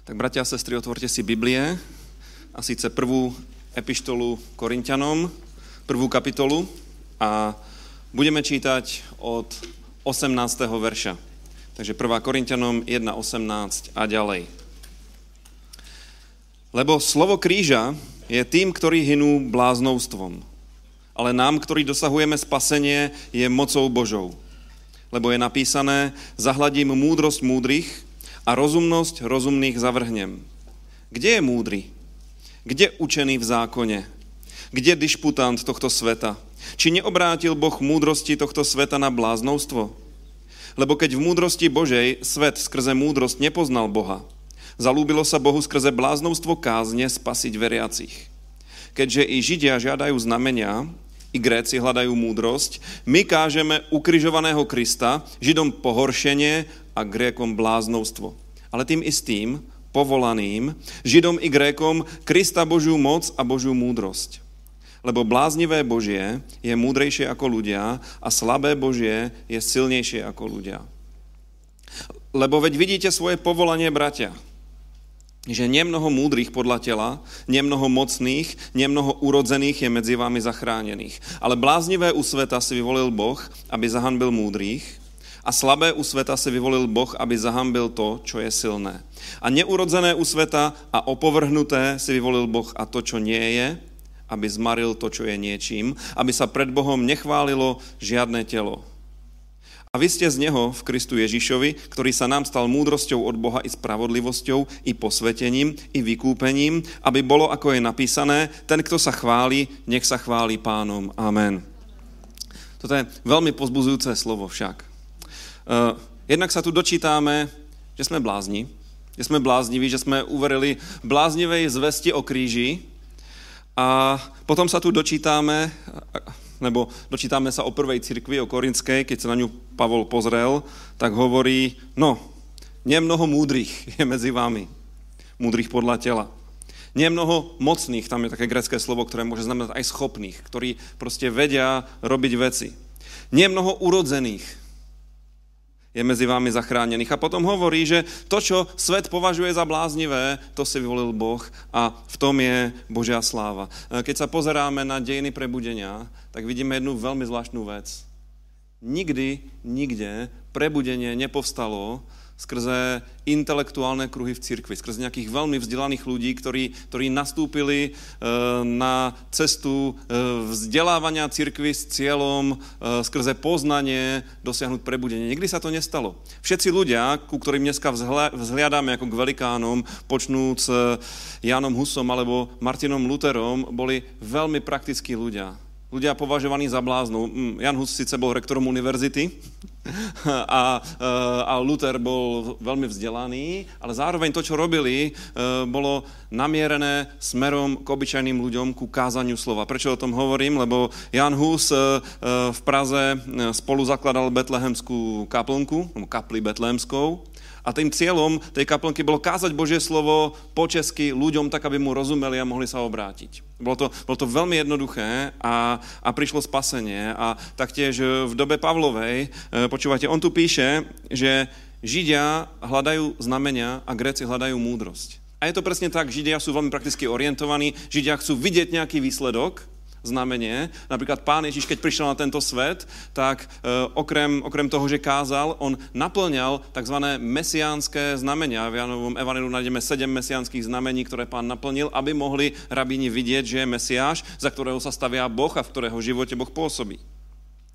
Tak bratia a sestry, otvorte si Biblie a síce prvú epištolu Korintianom, prvú kapitolu a budeme čítať od 18. verša. Takže 1. Korintianom 1.18 a ďalej. Lebo slovo kríža je tým, ktorí hynú bláznovstvom, ale nám, ktorí dosahujeme spasenie, je mocou Božou. Lebo je napísané, zahladím múdrosť múdrych a rozumnosť rozumných zavrhnem. Kde je múdry? Kde učený v zákone? Kde dišputant tohto sveta? Či neobrátil Boh múdrosti tohto sveta na bláznovstvo? Lebo keď v múdrosti Božej svet skrze múdrosť nepoznal Boha, zalúbilo sa Bohu skrze bláznovstvo kázne spasiť veriacich. Keďže i Židia žiadajú znamenia, i Gréci hľadajú múdrosť, my kážeme ukrižovaného Krista, Židom pohoršenie a Grékom bláznovstvo. Ale tým istým, povolaným, Židom i Grékom, Krista Božiu moc a Božiu múdrosť. Lebo bláznivé Božie je múdrejšie ako ľudia a slabé Božie je silnejšie ako ľudia. Lebo veď vidíte svoje povolanie, bratia, že nemnoho múdrych podľa tela, nemnoho mocných, nemnoho urodzených je medzi vámi zachránených. Ale bláznivé u sveta si vyvolil Boh, aby zahanbil múdrych, a slabé u sveta si vyvolil Boh, aby zahambil to, čo je silné. A neurodzené u sveta a opovrhnuté si vyvolil Boh a to, čo nie je, aby zmaril to, čo je niečím, aby sa pred Bohom nechválilo žiadne telo. A vy ste z Neho v Kristu Ježišovi, ktorý sa nám stal múdrosťou od Boha i spravodlivosťou, i posvetením, i vykúpením, aby bolo, ako je napísané, ten, kto sa chváli, nech sa chváli pánom. Amen. Toto je veľmi pozbuzujúce slovo však. Uh, jednak sa tu dočítáme, že sme blázni, že sme blázniví, že sme uverili bláznivej zvesti o kríži, a potom sa tu dočítáme, nebo dočítáme sa o prvej cirkvi, o Korinskej, keď sa na ňu Pavol pozrel, tak hovorí, no, nemnoho múdrych je medzi vami, múdrych podľa tela. Nemnoho mocných, tam je také grecké slovo, ktoré môže znamenať aj schopných, ktorí proste vedia robiť veci. Nemnoho urodzených, je mezi vámi zachránených. A potom hovorí, že to, čo svet považuje za bláznivé, to si vyvolil Boh a v tom je Božia sláva. Keď sa pozeráme na dejiny prebudenia, tak vidíme jednu veľmi zvláštnu vec. Nikdy, nikde prebudenie nepovstalo skrze intelektuálne kruhy v cirkvi, skrze nejakých veľmi vzdelaných ľudí, ktorí, ktorí nastúpili e, na cestu e, vzdelávania cirkvi s cieľom e, skrze poznanie dosiahnuť prebudenie. Nikdy sa to nestalo. Všetci ľudia, ku ktorým dneska vzhliadáme ako k velikánom, počnúc Jánom Husom alebo Martinom Luterom, boli veľmi praktickí ľudia ľudia považovaní za bláznu. Mm, Jan Hus síce bol rektorom univerzity a, a Luther bol veľmi vzdelaný, ale zároveň to, čo robili, e, bolo namierené smerom k obyčajným ľuďom, ku kázaniu slova. Prečo o tom hovorím? Lebo Jan Hus e, e, v Praze spolu zakladal betlehemskú kaplnku, kapli betlehemskou, a tým cieľom tej kaplnky bolo kázať Božie slovo po česky ľuďom tak, aby mu rozumeli a mohli sa obrátiť. Bolo to, bolo to veľmi jednoduché a, a prišlo spasenie. A taktiež v dobe Pavlovej, e, počúvate, on tu píše, že Židia hľadajú znamenia a Gréci hľadajú múdrosť. A je to presne tak, Židia sú veľmi prakticky orientovaní, Židia chcú vidieť nejaký výsledok, znamenie. Napríklad pán Ježíš, keď prišiel na tento svet, tak e, okrem, okrem toho, že kázal, on naplňal tzv. mesiánské znamenia. V Janovom evangeliu nájdeme sedem mesiánskych znamení, ktoré pán naplnil, aby mohli rabíni vidieť, že je Mesiáš, za ktorého sa stavia Boh a v ktorého živote Boh pôsobí.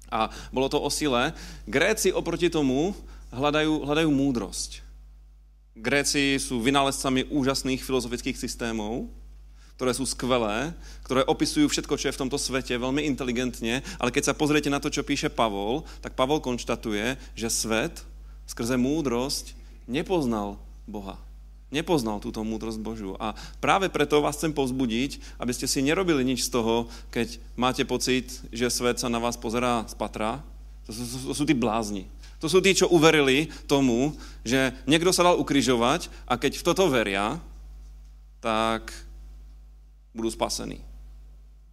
A bolo to o sile. Gréci oproti tomu hľadajú, hľadajú múdrosť. Gréci sú vynálezcami úžasných filozofických systémov, ktoré sú skvelé, ktoré opisujú všetko, čo je v tomto svete veľmi inteligentne, ale keď sa pozriete na to, čo píše Pavol, tak Pavol konštatuje, že svet skrze múdrosť nepoznal Boha. Nepoznal túto múdrosť Božiu. A práve preto vás chcem povzbudiť, aby ste si nerobili nič z toho, keď máte pocit, že svet sa na vás pozerá z patra. To sú, to, sú tí blázni. To sú tí, čo uverili tomu, že niekto sa dal ukrižovať a keď v toto veria, tak budú spasení.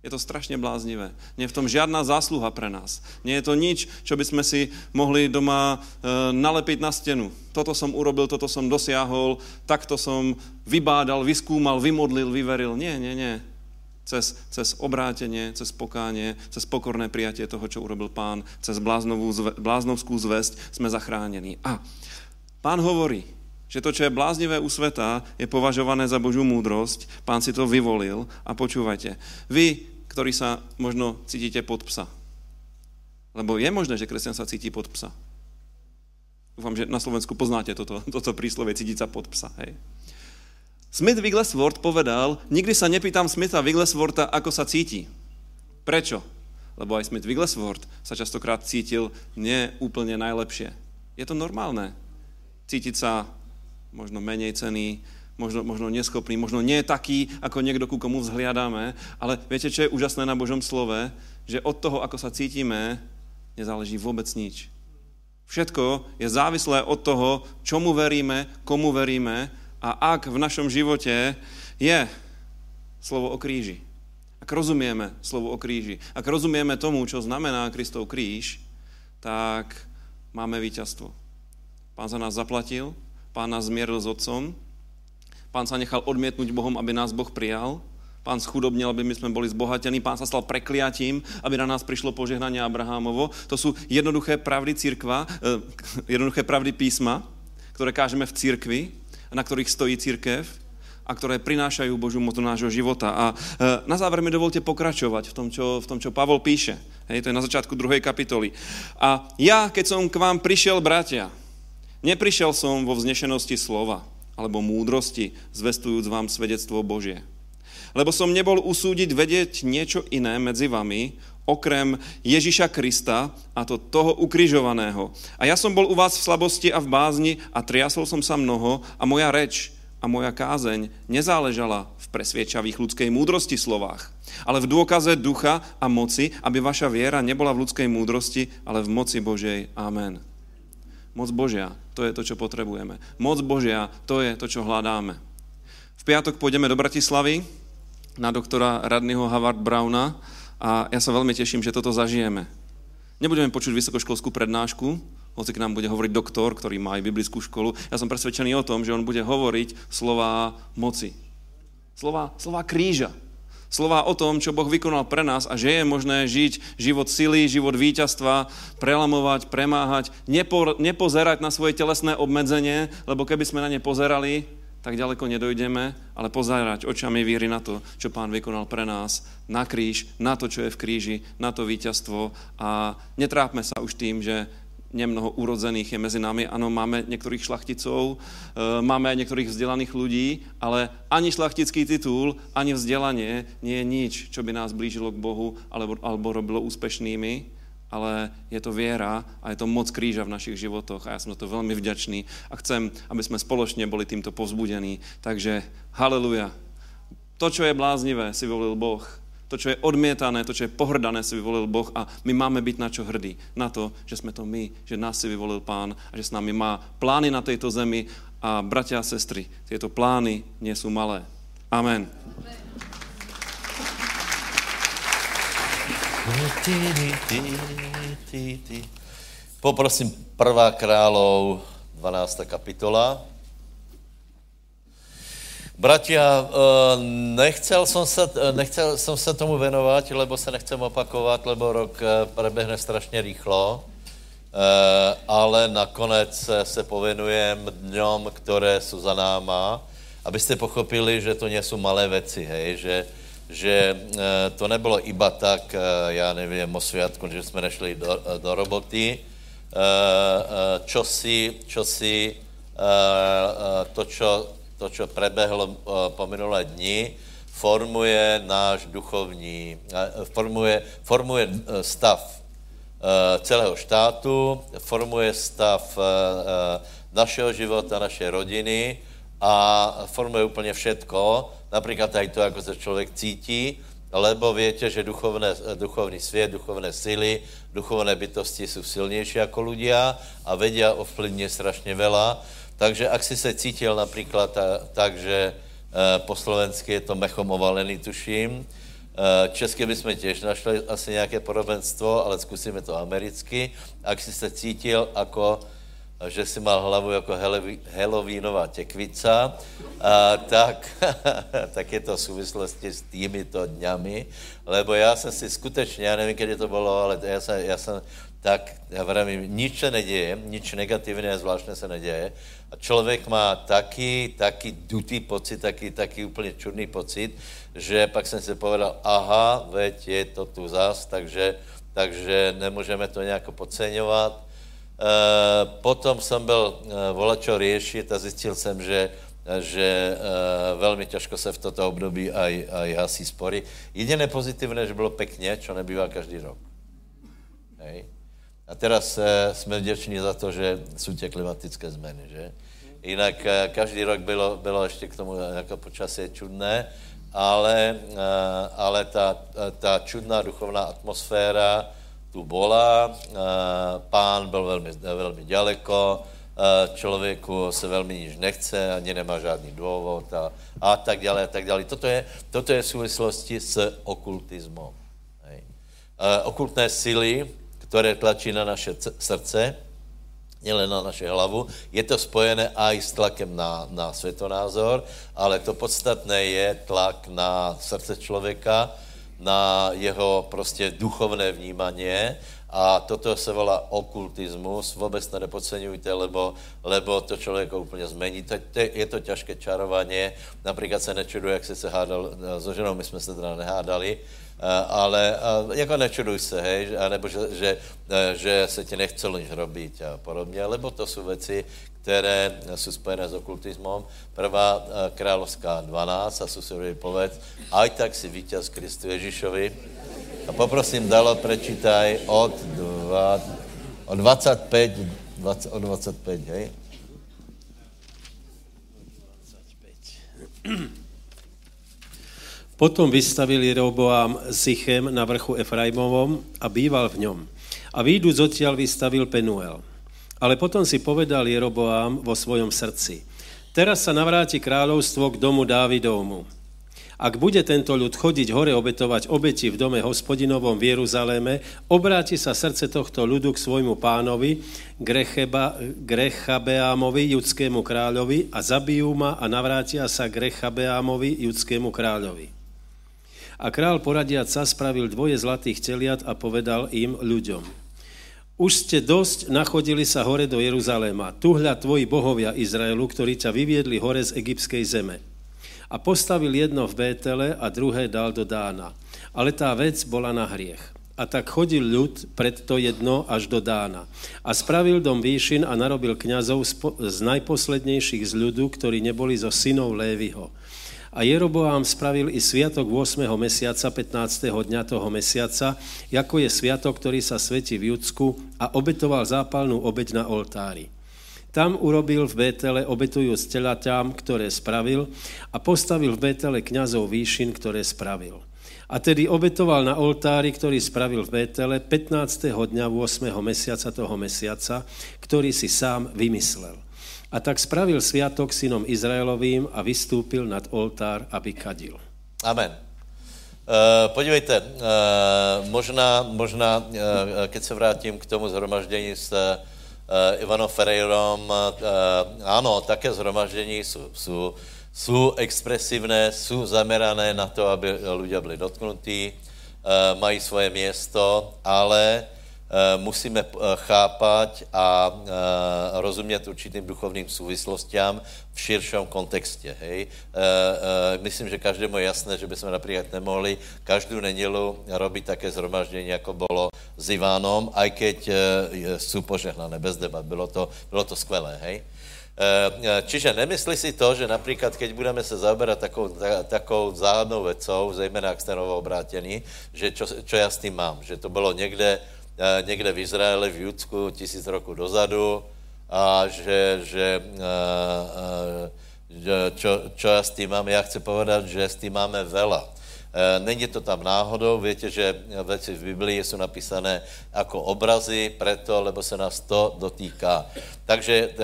Je to strašně bláznivé. Je v tom žádná zásluha pre nás. Je to nič, čo by sme si mohli doma e, nalepiť na stenu. Toto som urobil, toto som dosiahol, takto som vybádal, vyskúmal, vymodlil, vyveril. Nie, nie, nie. Cez, cez obrátenie, cez pokánie, cez pokorné prijatie toho, čo urobil pán, cez bláznovú, bláznovskú zväzť sme zachránení. A pán hovorí, že to, čo je bláznivé u sveta, je považované za Božú múdrosť. Pán si to vyvolil a počúvajte. Vy, ktorí sa možno cítite pod psa. Lebo je možné, že kresťan sa cíti pod psa. Dúfam, že na Slovensku poznáte toto, toto príslovie cítiť sa pod psa. Hej. Smith Wigglesworth povedal, nikdy sa nepýtam Smitha Wiggleswortha, ako sa cíti. Prečo? Lebo aj Smith Wigglesworth sa častokrát cítil neúplne najlepšie. Je to normálne. Cítiť sa možno menej cený, možno, možno neschopný, možno nie taký, ako niekto, ku komu vzhliadáme, ale viete, čo je úžasné na Božom slove? Že od toho, ako sa cítime, nezáleží vôbec nič. Všetko je závislé od toho, čomu veríme, komu veríme a ak v našom živote je slovo o kríži, ak rozumieme slovo o kríži, ak rozumieme tomu, čo znamená Kristov kríž, tak máme víťazstvo. Pán za nás zaplatil, pán nás zmieril s otcom Pán sa nechal odmietnúť Bohom, aby nás Boh prijal. Pán schudobnil, aby my sme boli zbohatení. Pán sa stal prekliatím, aby na nás prišlo požehnanie Abrahámovo. To sú jednoduché pravdy církva, eh, jednoduché pravdy písma, ktoré kážeme v církvi, na ktorých stojí církev a ktoré prinášajú Božiu moc do nášho života. A eh, na záver mi dovolte pokračovať v tom, čo, v tom, čo Pavol píše. Hej, to je na začiatku druhej kapitoly. A ja, keď som k vám prišiel, bratia, neprišiel som vo vznešenosti slova, alebo múdrosti, zvestujúc vám svedectvo Božie. Lebo som nebol usúdiť vedieť niečo iné medzi vami, okrem Ježiša Krista, a to toho ukrižovaného. A ja som bol u vás v slabosti a v bázni a triasol som sa mnoho a moja reč a moja kázeň nezáležala v presviečavých ľudskej múdrosti slovách, ale v dôkaze ducha a moci, aby vaša viera nebola v ľudskej múdrosti, ale v moci Božej. Amen. Moc Božia, to je to, čo potrebujeme. Moc Božia, to je to, čo hľadáme. V piatok pôjdeme do Bratislavy na doktora radného Havard Browna a ja sa veľmi teším, že toto zažijeme. Nebudeme počuť vysokoškolskú prednášku, hoci k nám bude hovoriť doktor, ktorý má aj biblickú školu. Ja som presvedčený o tom, že on bude hovoriť slova moci. Slova, slova kríža slova o tom, čo Boh vykonal pre nás a že je možné žiť život sily, život víťazstva, prelamovať, premáhať, nepo, nepozerať na svoje telesné obmedzenie, lebo keby sme na ne pozerali, tak ďaleko nedojdeme, ale pozerať očami víry na to, čo Pán vykonal pre nás, na kríž, na to, čo je v kríži, na to víťazstvo. A netrápme sa už tým, že nemnoho urodzených je mezi námi. Ano, máme některých šlachticov, eh, máme některých vzdělaných ľudí, ale ani šlachtický titul, ani vzdělanie nie je nič, čo by nás blížilo k Bohu alebo, alebo robilo úspešnými, ale je to viera a je to moc kríža v našich životoch a já jsem za to velmi vďačný a chcem, aby jsme spoločně boli týmto povzbudení. Takže haleluja. To, čo je bláznivé, si volil Boh to, čo je odmietané, to, čo je pohrdané, si vyvolil Boh a my máme byť na čo hrdí. Na to, že sme to my, že nás si vyvolil Pán a že s nami má plány na tejto zemi a bratia a sestry, tieto plány sú malé. Amen. Poprosím prvá kráľov, 12. kapitola. Bratia, eh, nechcel som, sa, eh, nechcel som sa tomu venovať, lebo sa nechcem opakovat, lebo rok eh, prebehne strašně rýchlo, ale nakonec se povenujem dňom, které jsou za náma, abyste pochopili, že to nie jsou malé věci, hej, že, že to nebylo iba tak, já nevím, o sviatku, že jsme nešli do, do roboty, čo si, čo si to, čo to, co prebehlo eh, po minulé dni, formuje náš duchovní, eh, formuje, formuje eh, stav celého štátu, formuje stav našeho života, naše rodiny a formuje úplně všetko, například aj to, ako se člověk cítí, lebo viete, že duchovné, duchovný svět, duchovné síly, duchovné bytosti jsou silnější jako ľudia a vedia ovplyvnit strašně veľa. Takže ak si se cítil například tak, že eh, po slovensky je to mechom ovalený, tuším, Česky bychom těž našli asi nějaké podobenstvo, ale zkusíme to americky. Ak si se cítil jako že si mal hlavu jako helovínová těkvica, a, tak, tak je to v souvislosti s týmito dňami, lebo já jsem si skutečně, já nevím, kdy to bylo, ale já jsem, já jsem tak, já vravím, nič se neděje, nič negativné a zvláštné se neděje. A člověk má taky, taky dutý pocit, taky, taky úplně čudný pocit, že pak jsem si povedal, aha, veď je to tu zas, takže, takže nemůžeme to nějak podceňovat Eh, potom jsem byl eh, volačo řešit a zjistil jsem, že že uh, velmi těžko se v toto období aj, aj hasí spory. Jediné pozitivné, že bylo pekně, čo nebývá každý rok. Hej. A teraz jsme vděční za to, že jsou tě klimatické změny, že? Jinak uh, každý rok bylo, bylo ještě k tomu jako počasí čudné, ale, uh, ale ta, ta čudná duchovná atmosféra, tu bola, eh, pán byl velmi, velmi daleko, eh, člověku se velmi nič nechce, ani nemá žádný důvod a, a tak dále a tak dále. Toto je, toto je v souvislosti s okultismem. Eh, okultné síly, které tlačí na naše srdce, nielen na naše hlavu. Je to spojené aj s tlakem na, na světonázor, ale to podstatné je tlak na srdce člověka, na jeho prostě duchovné vnímanie a toto se volá okultismus, vůbec to nepodceňujte, lebo, lebo to člověka úplně to, je to těžké čarování, například se nečudu, jak jsi se hádal so ženou, my jsme se teda nehádali, ale jako nečuduj se, hej, nebo že, že, že se ti nechce nic robiť a podobně, lebo to jsou věci, které jsou spojené s okultismem. Prvá eh, královská 12 a susedovi povedz, aj tak si vítěz Kristu Ježíšovi. A poprosím, Dalo, prečítaj od, dva, od 25, 20, od 25, hej? 25. Potom vystavil Jeroboám Sichem na vrchu Efraimovom a býval v něm. A výjdu odtiaľ vystavil Penuel. Ale potom si povedal Jeroboám vo svojom srdci. Teraz sa navráti kráľovstvo k domu Dávidovmu. Ak bude tento ľud chodiť hore obetovať obeti v dome hospodinovom v Jeruzaléme, obráti sa srdce tohto ľudu k svojmu pánovi, Grecheba, Grechabeámovi, judskému kráľovi, a zabijú ma a navrátia sa Grechabeámovi, judskému kráľovi. A král poradiac sa spravil dvoje zlatých teliat a povedal im ľuďom – už ste dosť nachodili sa hore do Jeruzaléma. Tuhľa tvoji bohovia Izraelu, ktorí ťa vyviedli hore z egyptskej zeme. A postavil jedno v Bétele a druhé dal do Dána. Ale tá vec bola na hriech. A tak chodil ľud pred to jedno až do Dána. A spravil dom výšin a narobil kňazov z najposlednejších z ľudu, ktorí neboli zo synov Lévyho a Jeroboám spravil i sviatok 8. mesiaca, 15. dňa toho mesiaca, jako je sviatok, ktorý sa svetí v Judsku a obetoval zápalnú obeď na oltári. Tam urobil v Bétele obetujúc telatám, ktoré spravil a postavil v Bétele kňazov výšin, ktoré spravil. A tedy obetoval na oltári, ktorý spravil v Bétele 15. dňa 8. mesiaca toho mesiaca, ktorý si sám vymyslel. A tak spravil sviatok synom Izraelovým a vystúpil nad oltár, aby kadil. Amen. Uh, podívejte, uh, možná, možná uh, keď se vrátím k tomu zhromaždění s uh, Ivanom Ferreirom, uh, ano, také zhromaždění jsou, jsou, jsou expresivné, jsou zamerané na to, aby lidé byli dotknutí, uh, mají svoje město, ale Eh, musíme eh, chápat a eh, rozumět určitým duchovným souvislostiam v širším kontextě. Hej? Myslím, že každému je jasné, že bychom například nemohli každou nedělu robit také zhromaždění, jako bylo s Ivánom, aj keď jsou požehnané, bez debat. Bylo to, bylo to skvělé. Hej? Čiže nemyslí si to, že například, keď budeme se zaoberat takou, takou záhadnou vecou, zejména jak jste že čo, čo já s tím mám, že to bylo někde Eh, někde v Izraeli, v Judsku, tisíc roku dozadu a že, že, eh, eh, že čo, čo já s tím mám? Já chci povedat, že s tím máme vela. Není to tam náhodou, víte, že věci v Biblii jsou napísané jako obrazy, preto, lebo se nás to dotýká. Takže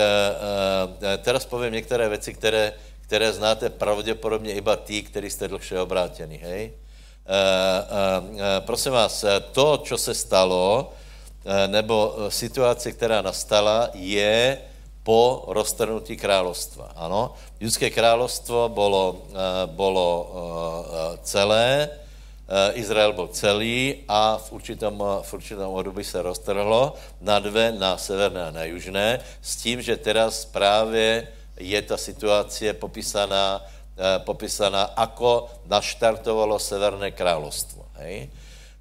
teraz povím některé věci, které, které znáte pravděpodobně iba tí, kteří jste dlhšie obrátěni, hej? Prosím vás, to, co se stalo, nebo situace, která nastala, je po roztrhnutí královstva. Ano, judské královstvo bylo, bylo celé, Izrael byl celý a v určitom, v určitom období se roztrhlo na dvě, na severné a na južné, s tím, že teraz právě je ta situace popísaná, eh, popísaná ako naštartovalo Severné královstvo. Hej?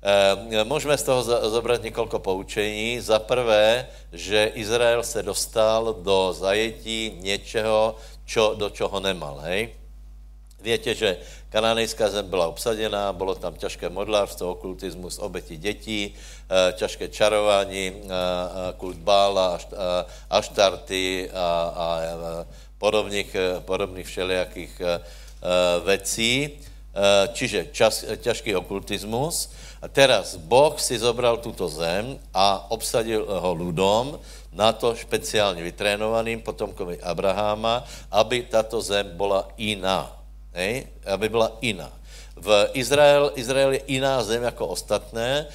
Eh, můžeme z toho zobrat několik poučení. Za prvé, že Izrael se dostal do zajetí něčeho, čo, do čeho nemal. Hej? Víte, že kanánejská zem byla obsadená, bylo tam těžké modlárstvo, okultismus, obeti dětí, eh, těžké čarování, kult Bála, aštarty a, a, a podobných, eh, podobných všelijakých uh, vecí. Uh, čiže čas, ťažký okultismus. A teraz Boh si zobral tuto zem a obsadil ho ľudom, na to špeciálně vytrénovaným potomkovi Abraháma, aby tato zem byla jiná. Aby byla jiná. V Izrael, Izrael je jiná zem jako ostatné.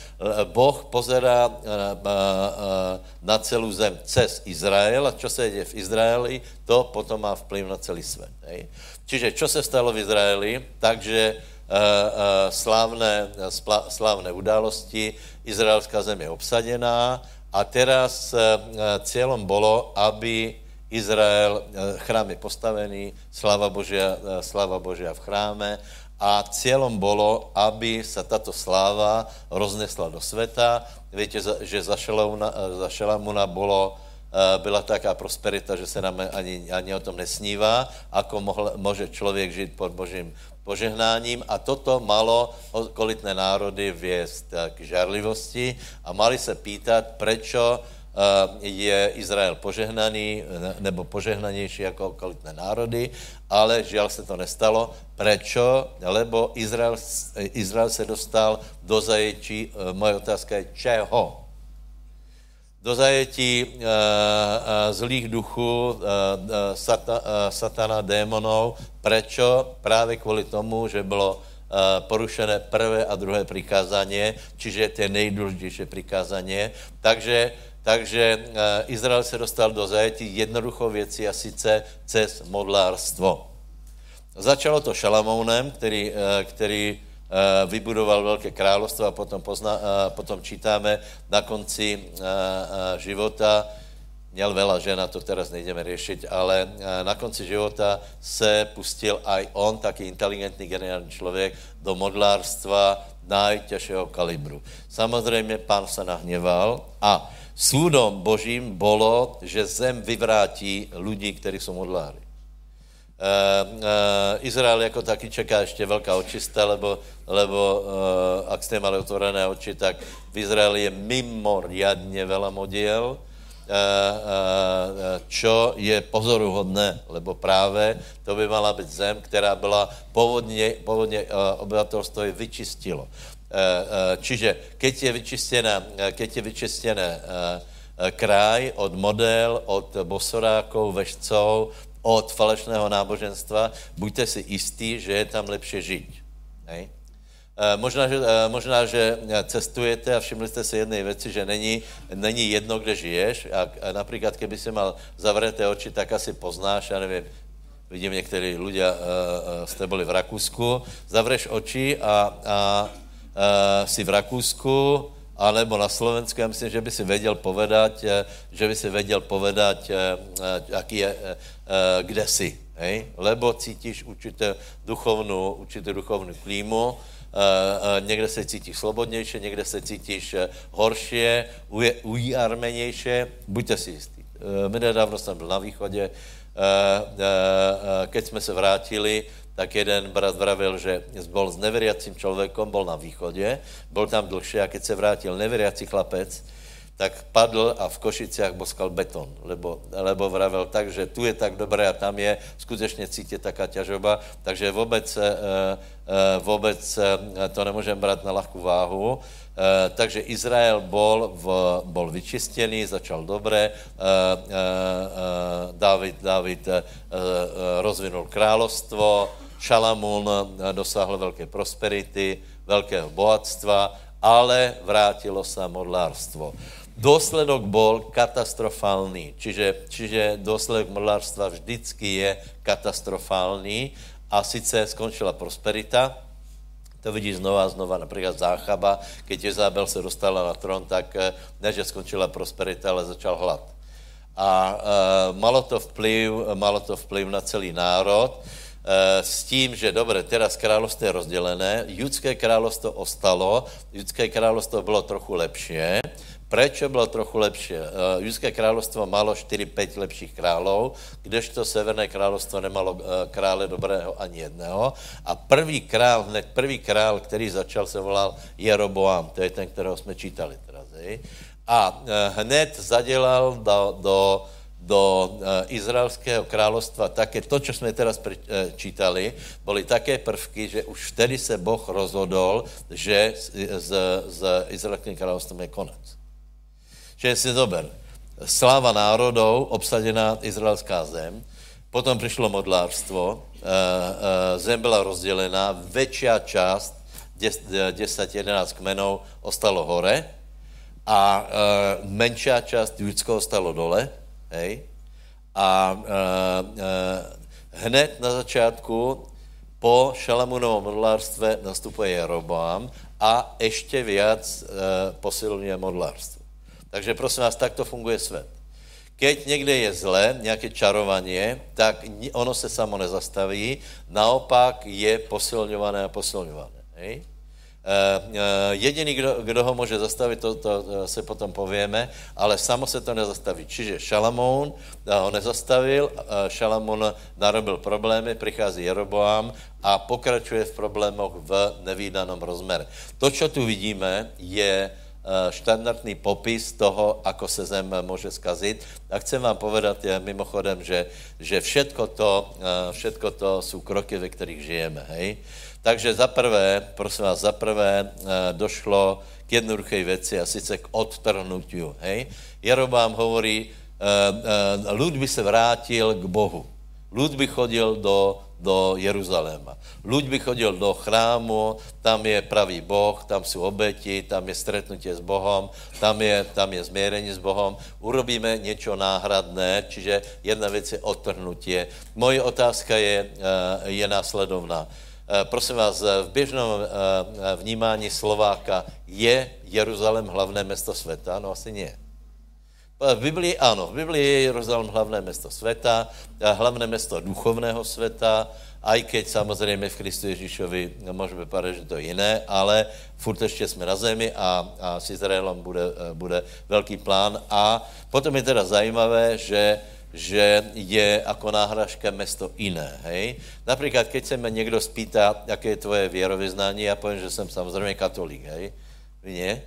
Boh pozerá eh, eh, na celou zem cez Izrael a čo se děje v Izraeli, to potom má vplyv na celý svět. Hej? Čiže čo se stalo v Izraeli? Takže eh, slávné, slávné události, izraelská zem je obsadená a teraz cílem bylo, aby Izrael, chrám je postavený, sláva Božia, sláva Božia v chráme, a cílem bylo, aby se tato sláva roznesla do světa. Víte, že za Šalamuna, za Šalamuna bylo, eh, byla taká prosperita, že se nám ani, ani o tom nesnívá, ako mohl, může člověk žít pod božím požehnáním a toto malo okolitné národy věst k žárlivosti a mali se pýtat, prečo je Izrael požehnaný nebo požehnanější jako okolitné národy, ale žiaľ se to nestalo. Prečo? Lebo Izrael, Izrael se dostal do zajetí, eh, moje otázka je čeho? Do zajetí zlých duchů, sata, satana, démonov. Prečo? Právě kvůli tomu, že bylo porušené prvé a druhé přikázání, čiže to nejdůležitější přikázání. Takže takže eh, Izrael se dostal do zajetí jednoduchou věcí a sice cez modlárstvo. Začalo to Šalamounem, který, eh, který eh, vybudoval velké královstvo a potom, pozna, potom čítáme na konci života, měl vela žena, to teraz nejdeme řešit, ale na konci života se pustil aj on, taky inteligentní geniální člověk, do modlárstva najtěžšího kalibru. Samozřejmě pán se nahněval a Súdom božím bylo, že zem vyvrátí lidi, kteří jsou modláři. Uh, uh, Izrael jako taky čeká ještě velká očista, lebo, lebo uh, ak jste mali otvorené oči, tak v Izraeli je mimoriadně veľa modiel, čo je pozoruhodné, lebo právě to by mala být zem, která byla původně, původně obyvatelstvo vyčistilo. Eh, eh, čiže keď je vyčistěné, eh, keď je vyčistěné kraj od model, od bosorákov, vešcov, od falešného náboženstva, buďte si jistí, že je tam lepší žít. Hej? Možná že, možná, že cestujete a všimli jste si jedné věci, že není, není jedno, kde žiješ. A, například, keby si mal zavřeté oči, tak asi poznáš, já nevím, vidím některý uh, jste byli v Rakusku, zavreš oči a, a si v Rakousku, alebo na Slovensku, já myslím, že by si věděl povedať, eh, že by si věděl povedať, eh, jaký je, kde si, hej? lebo cítíš určité duchovnou, určité duchovnou klímu, někde se cítíš slobodnější, někde se cítíš horšie, ujarmenější, buďte si jistí. My nedávno jsem byl na východě, keď jsme se vrátili, tak jeden brat vravil, že bol s neveriacím člověkom, bol na východě, bol tam dlhšie a keď se vrátil neveriací chlapec, tak padl a v Košiciach boskal beton, lebo, lebo vravel tak, že tu je tak dobré a tam je skutečně cítit taká ťažoba, takže vůbec, e, e, vůbec to nemůžeme brát na ľahkú váhu. Takže Izrael bol, v, bol vyčistený, začal dobré, David, David rozvinul královstvo, Šalamún dosáhl velké prosperity, velkého bohatstva, ale vrátilo se modlárstvo. Dôsledok bol katastrofálny, čiže, čiže dôsledok modlárstva vždycky je katastrofálny a sice skončila prosperita, to vidí znova a znova, například Záchaba, keď Jezabel se dostala na trón, tak eh, ne, že skončila prosperita, ale začal hlad. A e, malo to vplyv, malo to vplyv na celý národ, Eh, s tím, že dobré, teraz království je rozdělené, judské královstvo ostalo, judské královstvo bylo trochu lepší. Proč bylo trochu lepší? Eh, judské královstvo malo 4-5 lepších králov, kdežto severné královstvo nemalo eh, krále dobrého ani jedného. A první král, hned první král, který začal, se volal Jeroboam, to je ten, kterého jsme čítali teraz. A hned zadělal do, do do uh, izraelského královstva také, to, co jsme teraz čítali, byly také prvky, že už vtedy se Boh rozhodol, že s, s izraelským královstvem je konec. Že si zober, sláva národů, obsadená izraelská zem, potom přišlo modlárstvo, uh, zem byla rozdělená, větší část, 10-11 kmenů, ostalo hore a menší část judského ostalo dole, Hej? A uh, uh, hned na začátku po Šalamunovom modlárstve nastupuje Jeroboam a ještě viac uh, posiluje modlárstvo. Takže prosím vás, takto funguje svět. Keď někde je zle, nějaké čarovanie, tak ono se samo nezastaví, naopak je posilňované a posilňované. Hej? Eh, eh, jediný, kdo, kdo ho může zastavit, to, to eh, se potom pověme, ale samo se to nezastaví. Čiže Šalamoun ho nezastavil, Šalamoun narobil problémy, přichází Jeroboám a pokračuje v problémoch v nevýdanom rozměru. To, co tu vidíme, je štandardný popis toho, ako se zem může skazit. A chcem vám povedat je, mimochodem, že, že všetko to, všetko to jsou kroky, ve kterých žijeme. Hej? Takže za prvé, prosím vás, za prvé eh, došlo k jednoduché věci a sice k odtrhnutiu. Hej? Jerobám hovorí, eh, eh, by se vrátil k Bohu. Lud by chodil do, do Jeruzaléma. Lud by chodil do chrámu, tam je pravý Boh, tam jsou obeti, tam je stretnutie s Bohom, tam je, tam je změrení s Bohom. Urobíme něco náhradné, čiže jedna věc je odtrhnutie. Moje otázka je, je následovná. Eh, prosím vás, v běžném eh, vnímání Slováka je Jeruzalém hlavné město světa? No asi nie. V Biblii ano, v Biblii je Jeruzalém hlavné město světa, hlavné město duchovného světa, aj keď samozřejmě v Kristu Ježíšovi může vypadat, že to je jiné, ale furt ještě jsme na zemi a, a s Izraelem bude, eh, bude velký plán. A potom je teda zajímavé, že že je jako náhražka město jiné. Hej? Například, keď se mě někdo spýtá, jaké je tvoje věrovyznání, já povím, že jsem samozřejmě katolík. Hej? Vy nie?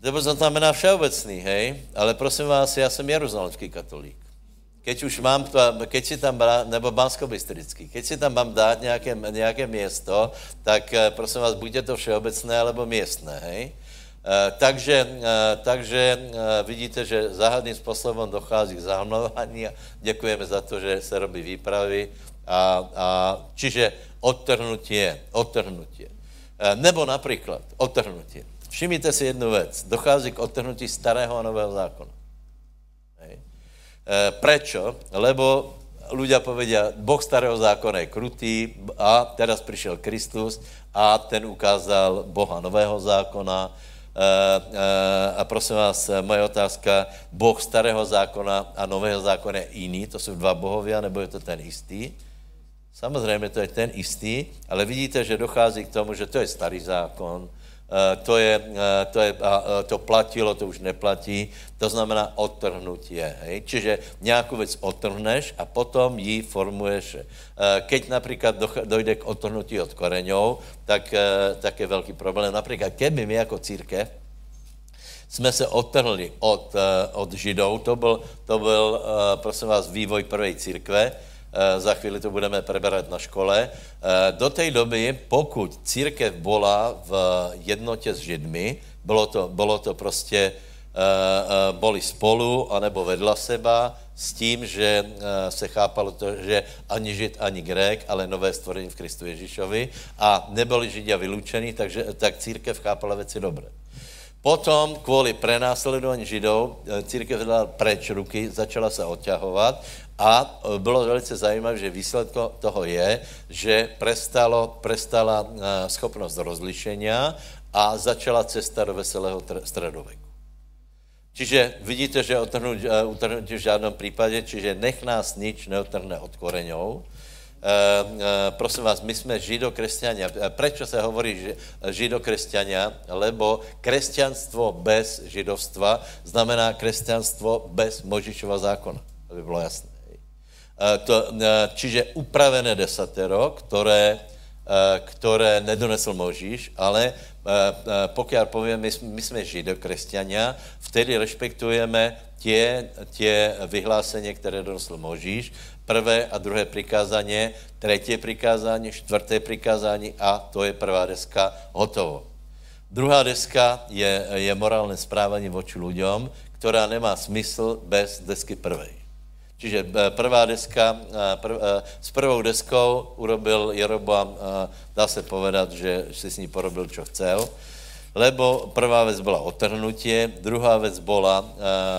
To znamená všeobecný, hej? Ale prosím vás, já jsem jeruzalemský katolík. Keď už mám, keď si tam, nebo bansko keď si tam mám dát nějaké, nějaké město, tak eh, prosím vás, buďte to všeobecné, alebo městné, hej? Eh, takže, eh, takže eh, vidíte, že záhadným způsobem dochází k zahmlování a děkujeme za to, že se robí výpravy. A, a, čiže odtrhnutie, odtrhnutie. Nebo například odtrhnutie. Všimněte si jednu věc. Dochází k odtrhnutí starého a nového zákona. Hej. Prečo? Lebo ľudia povedia, Boh starého zákona je krutý a teraz přišel Kristus a ten ukázal Boha nového zákona, a prosím vás, moje otázka, Boh starého zákona a nového zákona je jiný, to jsou dva bohovia, nebo je to ten istý? Samozřejmě to je ten istý, ale vidíte, že dochází k tomu, že to je starý zákon, Eh, to, je, eh, to, je, eh, to platilo, to už neplatí, to znamená odtrhnutie. Hej? Čiže nějakou věc odtrhneš a potom ji formuješ. Keď například dojde k odtrhnutí od koreňov, tak, tak je velký problém. Například, keby my jako církev jsme se odtrhli od, od židou, to byl, to byl prosím vás, vývoj prvej církve, Eh, za chvíli to budeme preberať na škole. Eh, do té doby, pokud církev byla v jednotě s Židmi, bylo to, bylo to prostě, eh, boli spolu, anebo vedla seba, s tím, že se chápalo to, že ani žid, ani grék, ale nové stvorení v Kristu Ježíšovi a nebyli židia vylučení, takže tak církev chápala věci dobré. Potom kvůli prenásledování židov církev dala preč ruky, začala se odťahovat a bylo velice zajímavé, že výsledkem toho je, že prestalo, prestala schopnost rozlišenia a začala cesta do veselého středověku. Čiže vidíte, že utrhnutí v žádném případě, čiže nech nás nič neotrhne od koreňou. E, e, prosím vás, my jsme židokresťania. Proč se hovorí židokresťania? Lebo kresťanstvo bez židovstva znamená kresťanstvo bez Možišova zákona, aby bylo jasné. E, to, čiže upravené desatero, které, které nedonesl Možíš, ale pokud povím, my, my jsme židokresťania, vtedy respektujeme tě, tě vyhlásení, které donosl Možíš, prvé a druhé přikázání, třetí přikázání, čtvrté přikázání a to je prvá deska, hotovo. Druhá deska je, je morálné správání voči lidem, která nemá smysl bez desky prvej. Čiže eh, prvá deska, eh, prv, eh, s prvou deskou urobil Jeroboam, dá se povedat, že si s ní porobil, čo chcel, lebo prvá věc byla otrhnutie, druhá věc byla,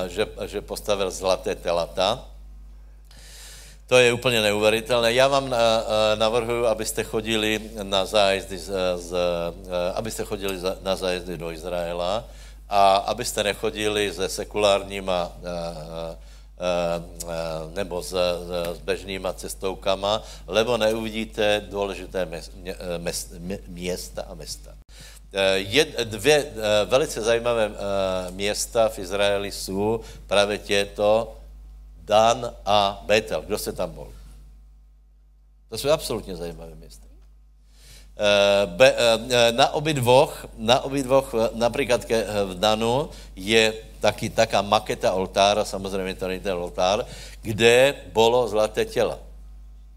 že, že postavil zlaté telata, to je úplně neuvěřitelné. Já vám navrhuji, abyste chodili na zájezdy, z, z, abyste chodili na zájezdy do Izraela a abyste nechodili se sekulárníma nebo s, s bežnýma cestoukama, lebo neuvidíte důležité města a města. Eh, je, dvě velice zajímavé města v Izraeli jsou právě těto Dan a Betel. Kdo se tam byl? To jsou absolutně zajímavé města. Na obidvoch, na obidvoch, například v Danu je taky taká maketa oltára, samozřejmě to není ten oltár, kde bylo zlaté těla.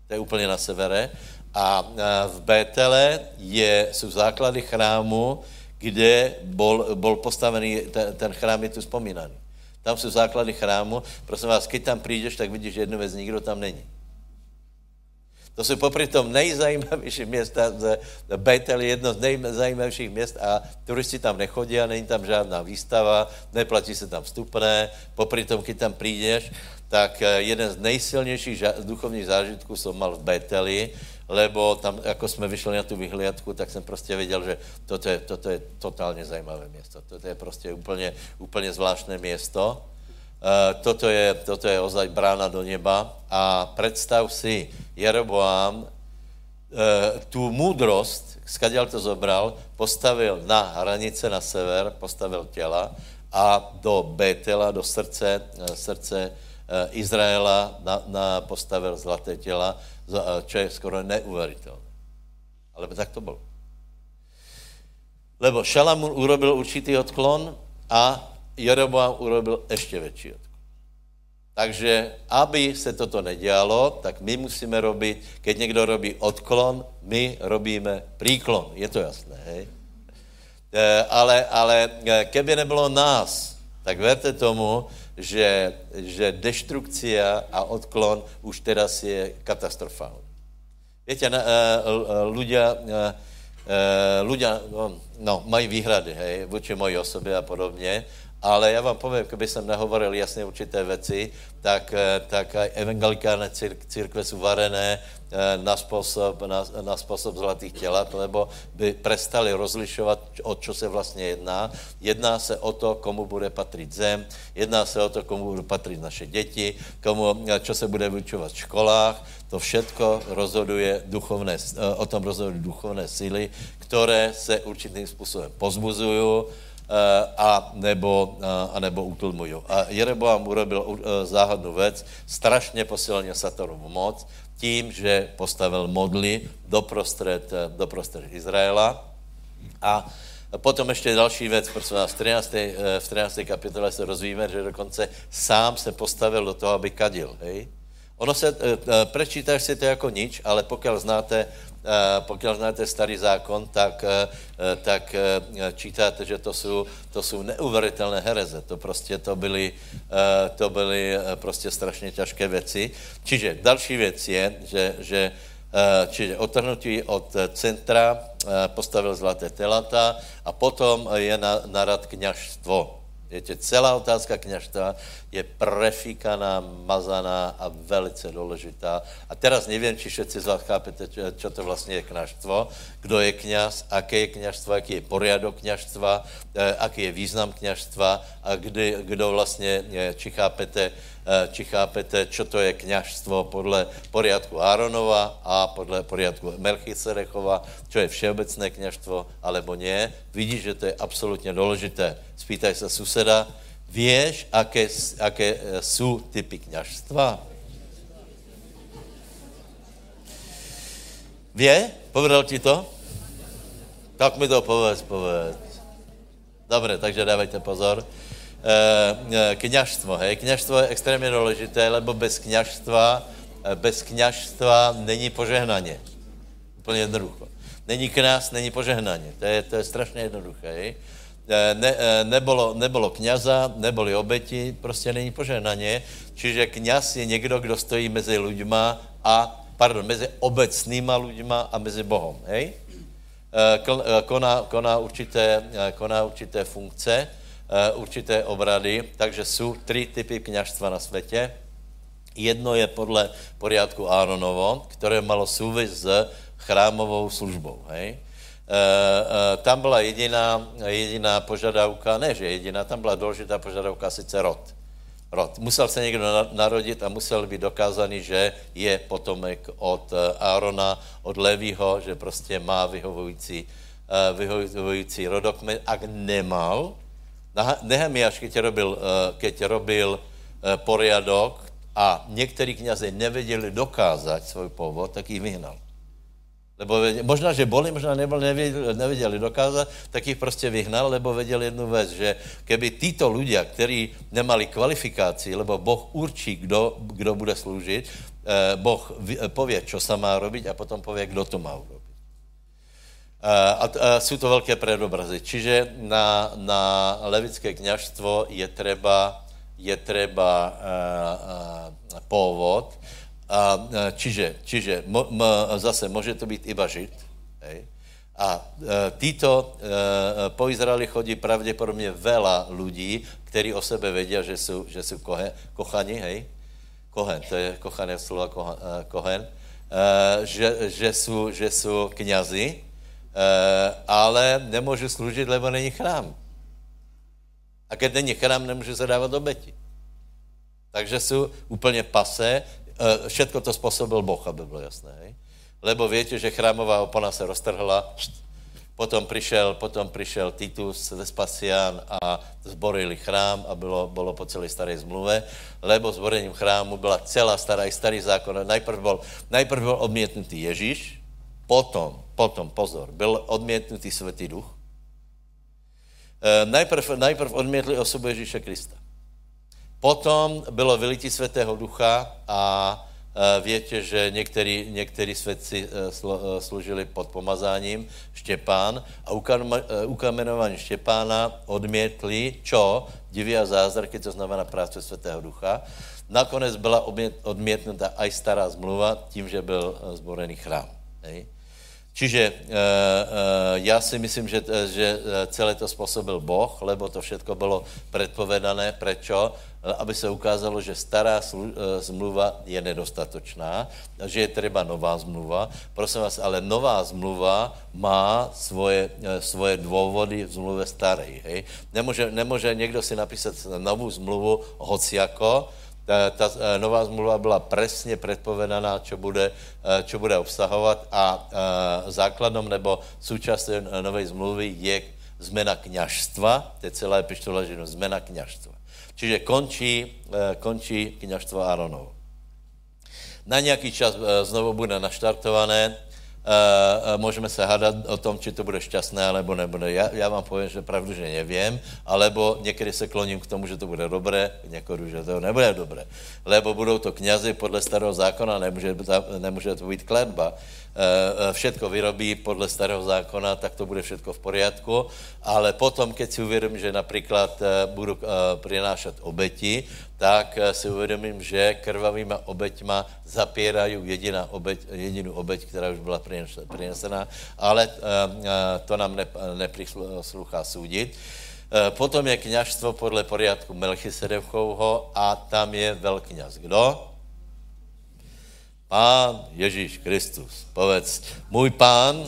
To je úplně na severe. A v Bétele je, jsou základy chrámu, kde bol, bol postavený, ten, ten chrám je tu vzpomínaný. Tam jsou základy chrámu. Prosím vás, když tam přijdeš, tak vidíš jednu věc, nikdo tam není. To jsou popri tom nejzajímavější města, Betel je jedno z nejzajímavějších měst a turisti tam nechodí a není tam žádná výstava, neplatí se tam vstupné, popri tom, když tam přijdeš, tak eh, jeden z nejsilnějších duchovních zážitků jsem mal v Beteli, lebo tam, jako jsme vyšli na tu vyhliadku, tak jsem prostě viděl, že toto je, toto je totálně zajímavé město. Toto je prostě úplně, úplně zvláštné město. Eh, toto je, toto je ozaj brána do neba a představ si Jeroboám eh, tu moudrost, skadial to zobral, postavil na hranice na sever, postavil těla a do Betela, do srdce, eh, srdce Izraela na, na postavil zlaté těla, čo je skoro neuvěřitelné. Ale tak to bylo. Lebo Šalamun urobil určitý odklon a Jeroboam urobil ještě větší odklon. Takže, aby se toto nedělalo, tak my musíme robit, keď někdo robí odklon, my robíme příklon. Je to jasné, hej? E, ale, ale e, keby nebylo nás, tak verte tomu, že, že deštrukcia a odklon už teraz je katastrofální. Víte, ľudia, ľudia no, no, mají výhrady, hej, vůči mojí osobě a podobně, ale já vám povím, kdyby jsem nehovoril jasně určité věci, tak, eh, tak evangelikální církve jsou varené eh, na způsob, na, na způsob zlatých tělat, lebo by prestali rozlišovat, o čo se vlastně jedná. Jedná se o to, komu bude patřit zem, jedná se o to, komu budou patřit naše děti, komu, eh, čo se bude vyučovat v školách, to všetko rozhoduje duchovné, o tom rozhodují duchovné síly, které se určitým způsobem pozbuzují, Eh, a nebo, eh, a nebo utlmují. A Jeroboam urobil eh, záhadnou věc, strašně posilně Satanovu moc, tím, že postavil modly doprostřed, doprostřed Izraela a Potom ještě další věc, prosím vás, v 13. v 13. kapitole se rozvíme, že dokonce sám se postavil do toho, aby kadil. Hej? Ono se, prečítáš si to jako nič, ale pokud znáte pokud znáte starý zákon, tak, tak čítáte, že to jsou, to jsou neuvěřitelné hereze. To prostě to byly, to byly prostě strašně těžké věci. Čiže další věc je, že, že čiže otrhnutí od centra, postavil zlaté telata a potom je na, na rad kněžstvo. Víte, celá otázka kněžstva je prefíkaná, mazaná a velice důležitá. A teraz nevím, či všetci z vás chápete, čo to vlastně je kněžstvo, kdo je kněz, aké je kněžstvo, jaký je poriadok kněžstva, eh, aký je význam kněžstva a kdy, kdo vlastně, či chápete, Eh, či chápete, čo to je kněžstvo podle poriadku Áronova a podle poriadku Melchisedechova, čo je všeobecné kněžstvo, alebo nie. Vidíš, že to je absolutně důležité. Spýtaj se suseda, Víš, aké, aké eh, jsou typy kněžstva? Vě? Povedal ti to? Tak mi to povedz, povedz. Dobře, takže dávajte pozor. Eh, eh, kněžstvo. Hej? Kněžstvo je extrémně důležité, lebo bez kněžstva, eh, bez kněžstva není požehnaně. Úplně jednoducho. Není kněz, není požehnaně. To je, to je strašně jednoduché. Hej? Ne, nebolo, nebolo kněza, neboli obeti, prostě není požehnaně. Čiže kněz je někdo, kdo stojí mezi lidma a, pardon, mezi obecnýma lidma a mezi Bohem. Hej? Koná, koná, určité, koná určité funkce Eh, určité obrady, takže jsou tři typy kněžstva na světě. Jedno je podle poriadku Áronovo, které malo souvis s chrámovou službou. Hej? E, e, tam byla jediná, jediná požadavka, ne že jediná, tam byla důležitá požadavka sice rod. Rod. Musel se někdo narodit a musel být dokázaný, že je potomek od Árona, od Levího, že prostě má vyhovující, vyhovující rodokmen. Ak nemal, Nehemiáš, keď robil, eh, keď robil eh, poriadok a některý kněze nevěděli dokázat svůj původ, tak jich vyhnal. Lebo možná, že boli, možná nebyl, nevěděli, nevěděli dokázat, tak jich prostě vyhnal, lebo věděl jednu věc, že keby títo ľudia, kteří nemali kvalifikaci, lebo Boh určí, kdo, kdo bude sloužit, eh, Boh pově, co se má robiť a potom pově, kdo to má urobiť. A, a jsou to velké predobrazy. Čiže na, na levické kněžstvo je třeba, je třeba uh, uh, původ. A, uh, čiže čiže mo, m, zase může to být iba žid. Hej. A uh, títo uh, po Izraeli chodí pravděpodobně vela lidí, kteří o sebe vědí, že jsou, že jsou kohe, kochani, hej? Kohen, to je kochané slova kohen, uh, že, že, jsou, že jsou knězi, Eh, ale nemůžu sloužit, lebo není chrám. A když není chrám, nemůžu se dávat oběti. Takže jsou úplně pase. Eh, všetko to způsobil Boh, aby bylo jasné. Lebo víte, že chrámová opona se roztrhla, potom přišel, potom přišel Titus Vespasian a zborili chrám a bylo, bylo po celé staré zmluve, lebo zborením chrámu byla celá stará, i starý zákon. Najprv byl, najprv byl odmětnutý Ježíš, potom potom, pozor, byl odmětnutý svatý duch. E, najprv, najprv odmětli osobu Ježíše Krista. Potom bylo vylití svatého ducha a e, větě, že některý, některý svědci e, slo, e, služili pod pomazáním Štěpán a ukamenování Štěpána odmětli, čo? Divy a zázraky, to znamená práce svatého ducha. Nakonec byla odmětnuta aj stará zmluva tím, že byl zborený chrám. Hej? Čiže e, e, já si myslím, že, že celé to způsobil Boh, lebo to všetko bylo předpovedané. Prečo? Aby se ukázalo, že stará zmluva je nedostatočná, že je třeba nová zmluva. Prosím vás, ale nová zmluva má svoje, svoje důvody v zmluve staré. Nemůže, nemůže někdo si napísat novou zmluvu hociako, ta, ta eh, nová zmluva byla přesně předpovedaná, co bude, eh, čo bude obsahovat a eh, základom nebo součástí nové zmluvy je zmena kněžstva, to je celé epištola, že zmena kněžstva. Čiže končí, končí kněžstvo Aronovo. Na nějaký čas znovu bude naštartované, Uh, můžeme se hádat o tom, či to bude šťastné, alebo nebude. Já, já vám povím, že pravdu, že nevím, alebo někdy se kloním k tomu, že to bude dobré, někdy, že to nebude dobré. Lebo budou to knězi podle starého zákona, nemůže, nemůže to být kletba. Uh, všetko vyrobí podle starého zákona, tak to bude všetko v poriadku, ale potom, keď si uvědomím, že například budu uh, přinášet obeti, tak si uvědomím, že krvavýma obeťma zapírají jediná obeť, jedinou obeť, která už byla přinesena, ale to nám nepřísluchá soudit. Potom je kněžstvo podle poriadku Melchisedechovho a tam je velkňaz. Kdo? Pán Ježíš Kristus. Povedz, můj pán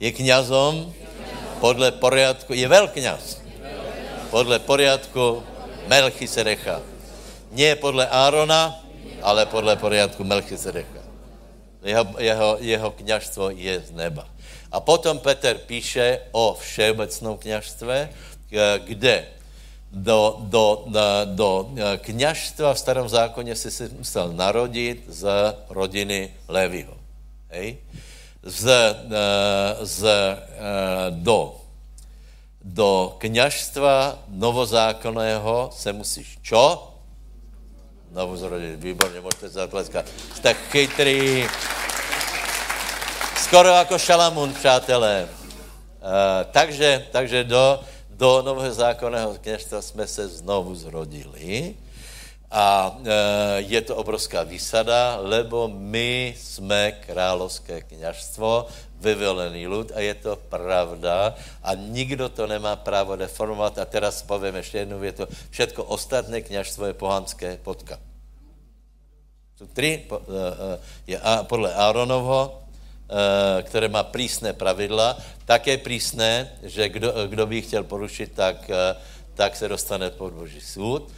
je knězom podle poriadku, je velkňaz. Podle poriadku Melchisedecha. Ne podle Árona, ale podle poriadku Melchisedecha. Jeho, jeho, jeho kněžstvo je z neba. A potom Petr píše o všeobecnou kněžstve, kde do, do, do, do kněžstva v starém zákoně si se musel narodit z rodiny Leviho. Hej? Z, z, do do kněžstva novozákonného se musíš čo? Novozrodit, výborně, můžete zatleskat. Jste chytrý. Skoro jako Šalamun, přátelé. Uh, takže, takže do, do nového zákonného kněžstva jsme se znovu zrodili. A e, je to obrovská výsada, lebo my jsme královské kněžstvo, vyvolený lud a je to pravda a nikdo to nemá právo deformovat. A teraz povím ještě jednu větu. Všetko ostatné kněžstvo je pohanské potka. Tu tři e, e, je podle Áronovho, které má prísné pravidla, také prísné, že kdo, kdo by chtěl porušit, tak, tak se dostane pod Boží soud.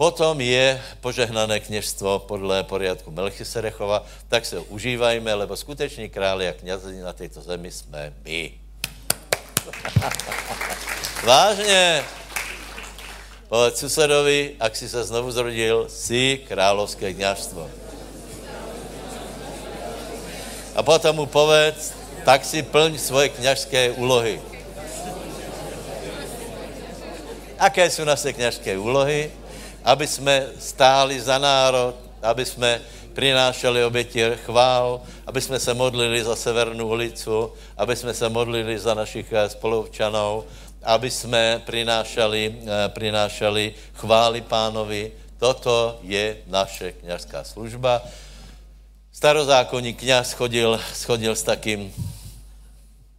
Potom je požehnané kněžstvo podle poriadku Melchisedechova, tak se užívajme, lebo skuteční králi a knězi na této zemi jsme my. Vážně. Povedz susedovi, ak si se znovu zrodil, si královské kněžstvo. A potom mu povedz, tak si plň svoje kněžské úlohy. Aké jsou naše kněžské úlohy? Aby jsme stáli za národ, aby jsme přinášeli oběti chvál, aby jsme se modlili za Severnou ulicu, aby jsme se modlili za našich eh, spoluobčanů, aby jsme přinášeli, eh, přinášeli chvály pánovi. Toto je naše kněžská služba. Starozákonní kněz chodil, schodil s takým,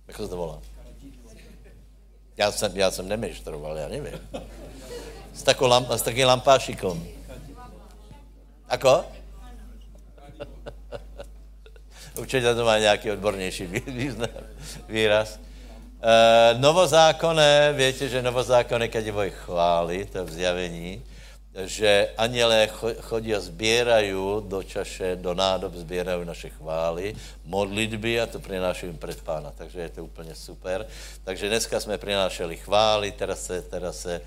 jak se to volá? Já jsem, já jsem nemištroval, já nevím s, takou lamp, s takým lampášikom. Ako? Určitě to má nějaký odbornější výraz. E, novozákonné, víte, že novozákonné, keď je chvály, to v zjavení, že anielé chodí a sbírají do čaše, do nádob sbírají naše chvály, modlitby a to přinášejí před pána. Takže je to úplně super. Takže dneska jsme přinášeli chvály, teraz se, teraz se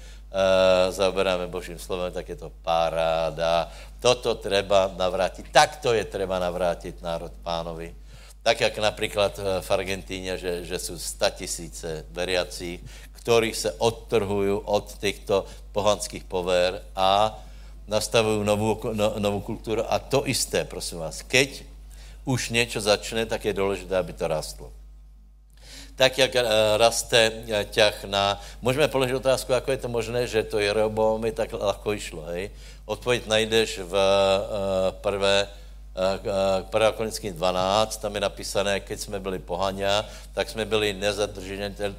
zaoberáme Božím slovem, tak je to paráda. Toto treba navrátit. to je treba navrátit národ pánovi. Tak, jak například eh, v Argentíně, že, že jsou tisíce veriacích, ktorí se odtrhují od těchto pohanských pover a nastavují novou, no, novou kulturu. A to isté, prosím vás, keď už něco začne, tak je důležité, aby to rastlo tak jak eh, raste eh, ťah na... Můžeme položit otázku, jako je to možné, že to Jeroboami tak lehko išlo, hej? Odpověď najdeš v eh, prvé Prvá Konickým 12, tam je napísané, keď jsme byli pohania, tak jsme byli nezadržitel,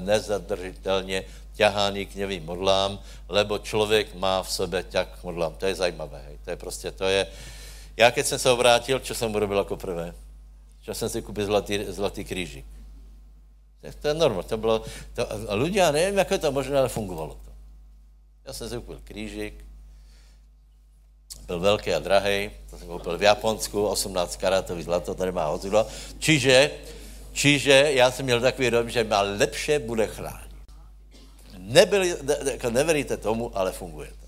nezadržitelně ťaháni k nevým modlám, lebo člověk má v sebe ťah k modlám. To je zajímavé, hej. To je prostě, to je... Já, keď jsem se obrátil, co jsem urobil jako prvé? Že jsem si koupil zlatý, zlatý křížik. To je norma. To bylo, to, a ľudia, nevím, jak je to možné, ale fungovalo to. Já jsem si koupil křížik, byl velký a drahý, to jsem koupil v Japonsku, 18 karatový zlato, to nemá hodzidlo. Čiže, čiže já jsem měl takový dom, že má lepše bude chránit. Nebyli, jako neveríte tomu, ale funguje to.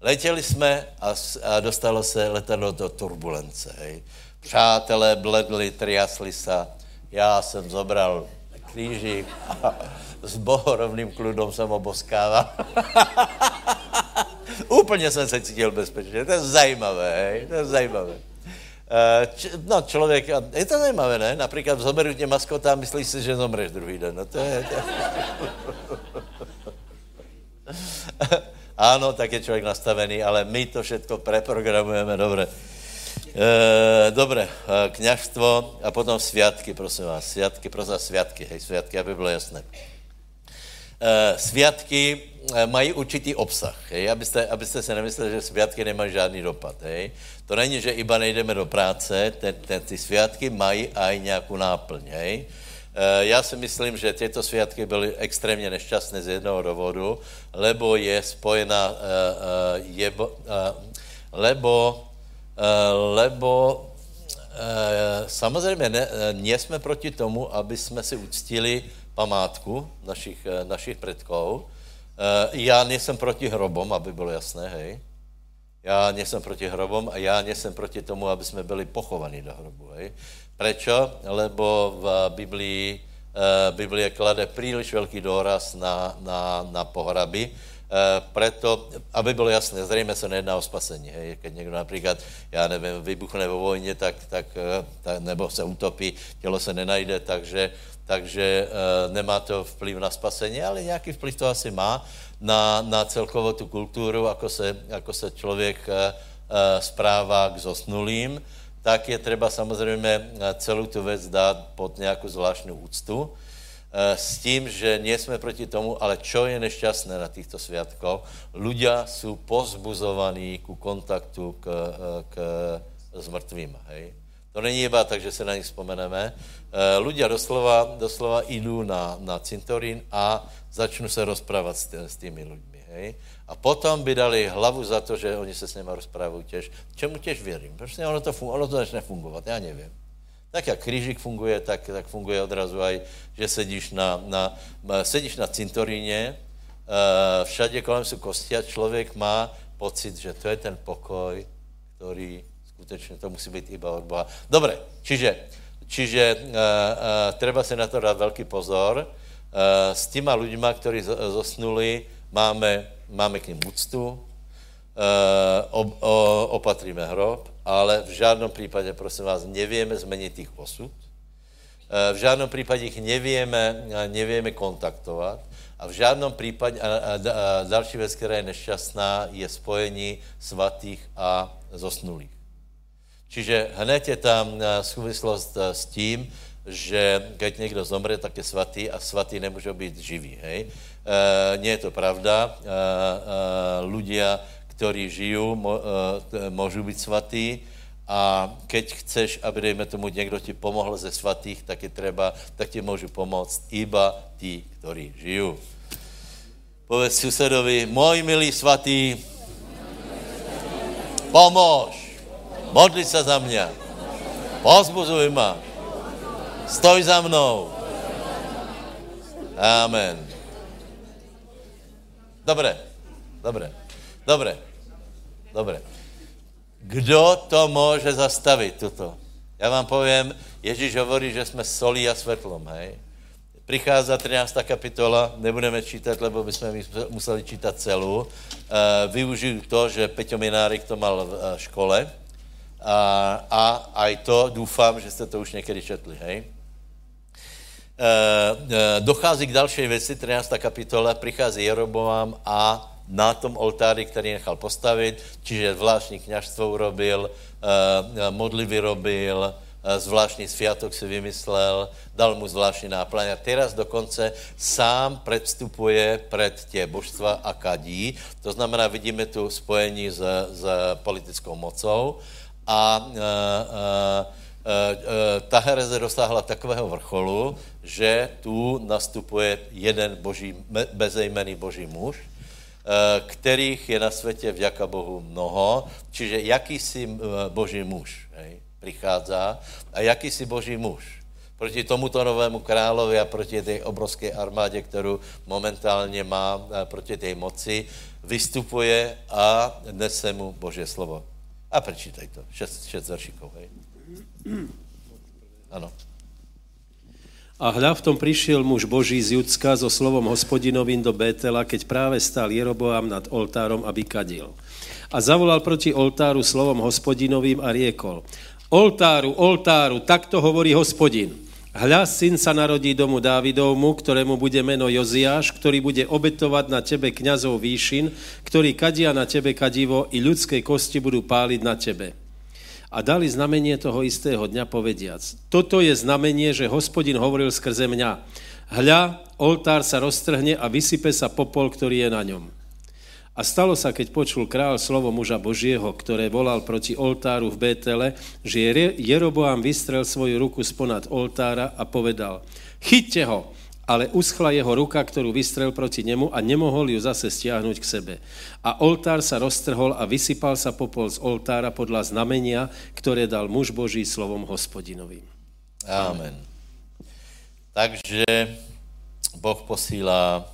Letěli jsme a, a dostalo se letadlo do turbulence. Hej. Přátelé bledli, triasli se. Já jsem zobral křížik a s bohorovným kludom jsem oboskával. Úplně jsem se cítil bezpečně. To je zajímavé, hej? to je zajímavé. Eh, no, člověk, je to zajímavé, ne? Například zoberu tě maskota a myslíš si, že zomreš druhý den. No to je... To ano, tak je člověk nastavený, ale my to všechno preprogramujeme, dobře. E, dobré, kněžstvo a potom světky, prosím vás. Světky, prosím vás, světky, hej, světky, aby bylo jasné. E, světky mají určitý obsah, hej, abyste, abyste se nemysleli, že světky nemají žádný dopad, hej. To není, že iba nejdeme do práce, ten, ten, ty světky mají aj nějakou náplň, hej. Já si myslím, že tyto světky byly extrémně nešťastné z jednoho důvodu, lebo je spojena, je, lebo Eh, lebo eh, samozřejmě ne, eh, jsme proti tomu, aby jsme si uctili památku našich, našich předků. Já nejsem proti hrobom, aby bylo jasné, hej. Já nejsem proti hrobom a já nejsem proti tomu, aby jsme byli pochovaní do hrobu, hej. Prečo? Lebo v Biblii, Biblie klade příliš velký důraz na, na, na pohraby, Eh, preto, aby bylo jasné, zřejmě se nejedná o spasení. Hej. Keď někdo například, já nevím, vybuchne vo vojně, tak, tak, eh, tak, nebo se utopí, tělo se nenajde, takže, takže uh, nemá to vplyv na spasení, ale nějaký vplyv to asi má na, na celkovou tu kulturu, ako se, ako se člověk správá k zosnulým, tak je třeba samozřejmě celou tu věc dát pod nějakou zvláštní úctu. Eh, s tím, že nie jsme proti tomu, ale čo je nešťastné na těchto sviatkoch, ľudia jsou pozbuzovaní ku kontaktu k, eh, k zmrtvým. Hej? To není iba tak, že se na nich vzpomeneme. Ľudia eh, doslova, doslova jdou na, na cintorín a začnou se rozprávat s, s tými lidmi. Hej? A potom by dali hlavu za to, že oni se s nimi rozprávají těž. Čemu těž věřím? Prostě ono to, ono to začne fungovat, já nevím. Tak jak křížik funguje, tak, tak funguje odrazu aj, že sedíš na, na, sedíš na cintoríně, uh, všade kolem jsou kosti a člověk má pocit, že to je ten pokoj, který skutečně to musí být iba od Boha. Dobre, čiže, čiže uh, uh, treba se na to dát velký pozor. Uh, s těma lidma, kteří zosnuli, máme, máme k ním úctu, uh, opatríme hrob, ale v žádném případě, prosím vás, nevíme změnit jich osud, eh, v žádném případě jich nevíme, nevíme kontaktovat a v žádném případě, a, a, a další věc, která je nešťastná, je spojení svatých a zosnulých. Čiže hned je tam eh, souvislost eh, s tím, že když někdo zomře, tak je svatý a svatý nemůže být živý. Hej? E, nie je to pravda. E, e, ľudia, kteří žijú, eh, můžou být svatí a keď chceš, aby, dejme tomu, někdo ti pomohl ze svatých, tak je třeba, tak ti můžu pomoct iba tí, kteří žijú. Povedz susedovi, můj milý svatý, pomož, modli se za mě, pozbuzuj ma, stoj za mnou. Amen. Dobré, dobré, dobré. Dobré. Kdo to může zastavit, tuto? Já vám povím, Ježíš hovorí, že jsme solí a světlom, hej? Prichází 13. kapitola, nebudeme čítat, lebo bychom museli čítat celou. Uh, využiju to, že Peťo Minárik to mal v uh, škole a, a aj to doufám, že jste to už někdy četli, hej? Uh, dochází k další věci, 13. kapitola, přichází Jeroboám a na tom oltári, který nechal postavit, čiže zvláštní kněžstvo urobil, eh, modlivy robil, eh, zvláštní sviatok si vymyslel, dal mu zvláštní náplň a teraz dokonce sám předstupuje před tě božstva a kadí. To znamená, vidíme tu spojení s, s politickou mocou a uh, uh, ta hereze dosáhla takového vrcholu, že tu nastupuje jeden boží, bezejmený boží muž, Eh, kterých je na světě vďaka Bohu mnoho, čiže jakýsi eh, boží muž hej, přichází a jakýsi boží muž proti tomuto novému královi a proti té obrovské armádě, kterou momentálně má proti té moci, vystupuje a nese mu Boží slovo. A prečítaj to, šest, šest veršikov, hej. Ano. A hľa v tom prišiel muž Boží z Judska so slovom hospodinovým do Bétela, keď práve stál Jeroboám nad oltárom a vykadil. A zavolal proti oltáru slovom hospodinovým a riekol, oltáru, oltáru, takto hovorí hospodin. Hľa, syn sa narodí domu Dávidovmu, ktorému bude meno Joziáš, ktorý bude obetovať na tebe kňazov výšin, ktorí kadia na tebe kadivo i ľudské kosti budú páliť na tebe a dali znamenie toho istého dňa povediac. Toto je znamenie, že hospodin hovoril skrze mňa. Hľa, oltár sa roztrhne a vysype sa popol, ktorý je na ňom. A stalo sa, keď počul král slovo muža Božieho, ktoré volal proti oltáru v Bétele, že Jeroboám vystrel svoju ruku sponad oltára a povedal, chyťte ho, ale uschla jeho ruka, ktorú vystrel proti nemu a nemohol ju zase stiahnuť k sebe. A oltár sa roztrhol a vysypal sa popol z oltára podľa znamenia, ktoré dal muž Boží slovom hospodinovým. Amen. Takže Boh posílá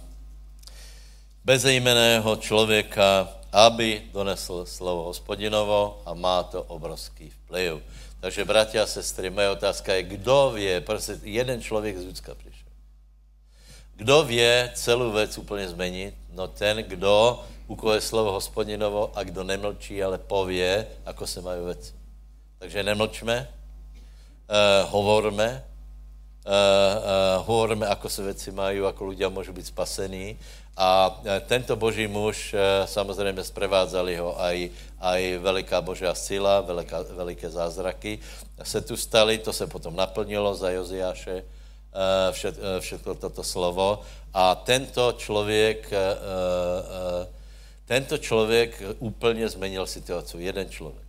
bezejmeného člověka, aby donesl slovo hospodinovo a má to obrovský vplyv. Takže, bratia a sestry, moje otázka je, kdo vie, prostě jeden člověk z Judska přišel. Kdo vě celou věc úplně změnit? No ten, kdo, u koho je slovo hospodinovo a kdo nemlčí, ale pově, ako se mají věci. Takže nemlčme, uh, hovorme, uh, uh, hovorme, ako se věci mají, ako ľudia můžou být spasení. A tento boží muž, samozřejmě sprevádzali ho aj, aj veliká božá sila, veliká, veliké zázraky se tu stali, to se potom naplnilo za Joziáše, Eh, eh, všechno toto slovo. A tento člověk, eh, tento člověk úplně změnil situaci. Jeden člověk.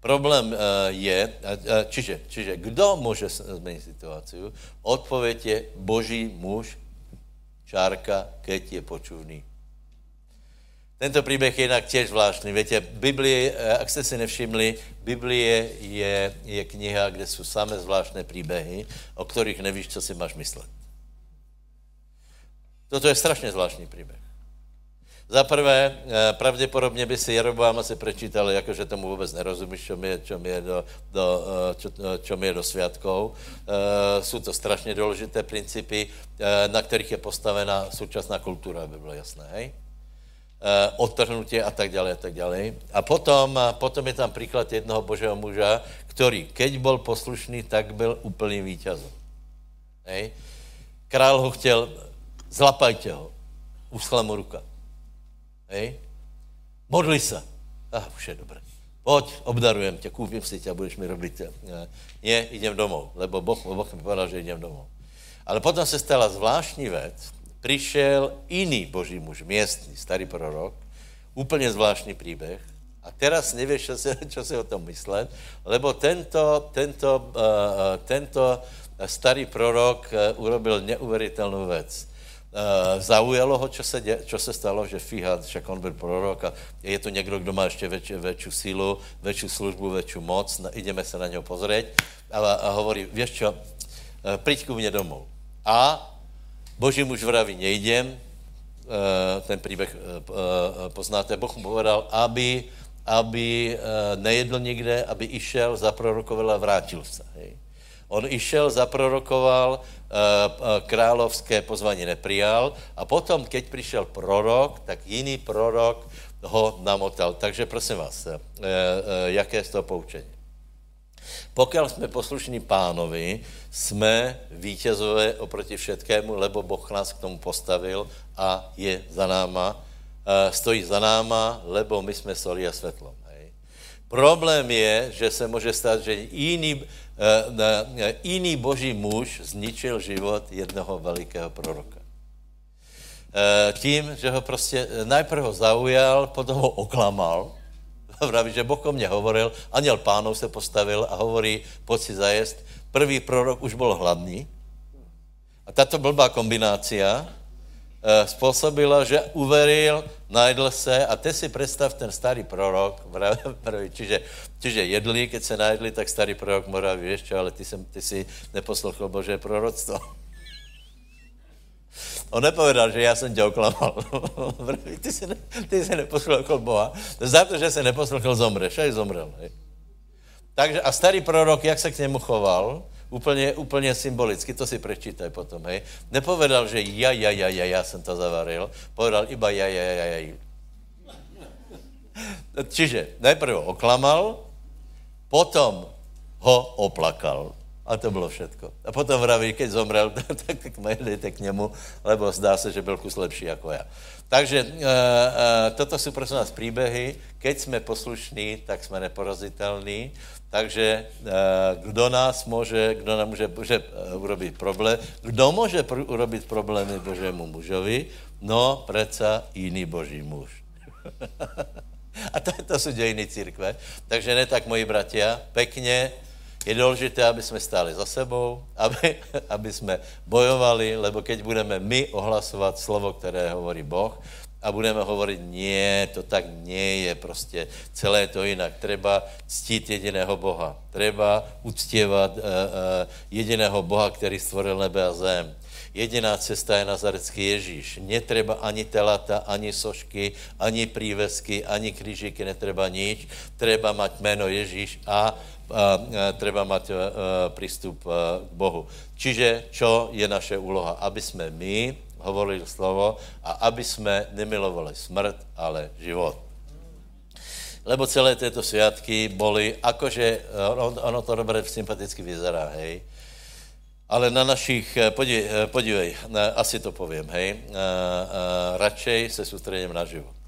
Problém je, čiže, čiže kdo může změnit situaci? Odpověď je boží muž, čárka, keď je počuvný. Tento příběh je jinak těž zvláštní. Víte, Biblie, jak jste si nevšimli, Biblie je, je kniha, kde jsou samé zvláštné příběhy, o kterých nevíš, co si máš myslet. Toto je strašně zvláštní příběh. Za prvé, eh, pravděpodobně by si Jeroboám asi prečítal, jakože tomu vůbec nerozumíš, čo je, čo je do, do, eh, čo, eh, čo je do sviatkov. Jsou to strašně důležité principy, na kterých je postavena současná kultura, aby bylo jasné, hej? Eh, odtrhnutě a tak dále a tak dále. A potom, potom je tam příklad jednoho božího muža, který, keď byl poslušný, tak byl úplný vítězem. Hej. Král ho chtěl, zlapajte ho, uschla mu ruka. Hej. Modli se. Ah, už je dobré. Pojď, obdarujem tě, koupím si tě a budeš mi robit. Ne, jdem domů, lebo Boh, boh mi povedal, že jdem domů. Ale potom se stala zvláštní věc, přišel jiný boží muž, městný, starý prorok, úplně zvláštní příběh. A teraz nevíš, čo si, čo si o tom myslet, lebo tento, tento, uh, tento starý prorok urobil neuvěřitelnou věc. Uh, zaujalo ho, čo se, dě, čo se stalo, že fíha, však on byl prorok a je to někdo, kdo má ještě větši, větší sílu, větší službu, větší moc, na, ideme se na něho pozrieť a, a hovorí, víš čo, uh, príď ku mně domů. A Boží muž vraví, nejdem, eh, ten příběh eh, eh, poznáte, Boh mu povedal, aby, aby nejedl nikde, aby išel, zaprorokoval a vrátil se. Hej. On išel, zaprorokoval, královské pozvání neprijal a potom, keď přišel prorok, tak jiný prorok ho namotal. Takže prosím vás, jaké je to poučení? Pokud jsme poslušní pánovi, jsme vítězové oproti všetkému, lebo Boh nás k tomu postavil a je za náma, eh, stojí za náma, lebo my jsme soli a světlom. Hej. Problém je, že se může stát, že jiný, eh, jiný boží muž zničil život jednoho velikého proroka. Eh, tím, že ho prostě najprv ho zaujal, potom ho oklamal, Vraví, že Boh o mě hovoril, aniel pánov se postavil a hovorí, pojď si zajest. Prvý prorok už byl hladný. A tato blbá kombinácia eh, způsobila, že uveril, najedl se a teď si představ ten starý prorok, vraví, čiže, čiže jedli, keď se najedli, tak starý prorok moraví, víš čo, ale ty, jsem, ty si neposlouchal Bože proroctvo. On nepovedal, že já jsem tě oklamal. ty, si ne, ty si neposlouchal Boha. Za to, že se neposlouchal, zomreš. A zomrel. Hej. Takže a starý prorok, jak se k němu choval, úplně, úplně symbolicky, to si prečítaj potom, hej. Nepovedal, že ja, ja, ja, ja, ja jsem to zavaril, povedal iba ja, ja, ja, ja. Čiže najprv oklamal, potom ho oplakal. A to bylo všetko. A potom vraví, keď zomrel, tak, tak nejdejte k němu, lebo zdá se, že byl kus lepší jako já. Takže e, e, toto jsou prosím nás příběhy. Keď jsme poslušní, tak jsme neporazitelní. Takže e, kdo nás může, kdo nám může, může urobit problém? Kdo může pr- urobit problémy Božému mužovi? No, přece jiný Boží muž. A to, to jsou dějiny církve. Takže ne tak, moji bratia, pekně, je důležité, aby jsme stáli za sebou, aby, aby jsme bojovali, lebo keď budeme my ohlasovat slovo, které hovorí Boh, a budeme hovorit, nie, to tak nie je prostě, celé to jinak. Treba ctít jediného Boha. Treba uctěvat uh, uh, jediného Boha, který stvoril nebe a zem. Jediná cesta je nazarecký Ježíš. Netreba ani telata, ani sošky, ani prívesky, ani křížiky, netreba nič. Treba mať jméno Ježíš a treba mať přístup k Bohu. Čiže čo je naše úloha? Aby jsme my hovorili slovo a aby jsme nemilovali smrt, ale život. Lebo celé tyto sviatky boli, akože, ono, ono to dobře sympaticky vyzerá, hej, ale na našich, podívej, podívej asi to povím, hej, radšej se soustředím na život.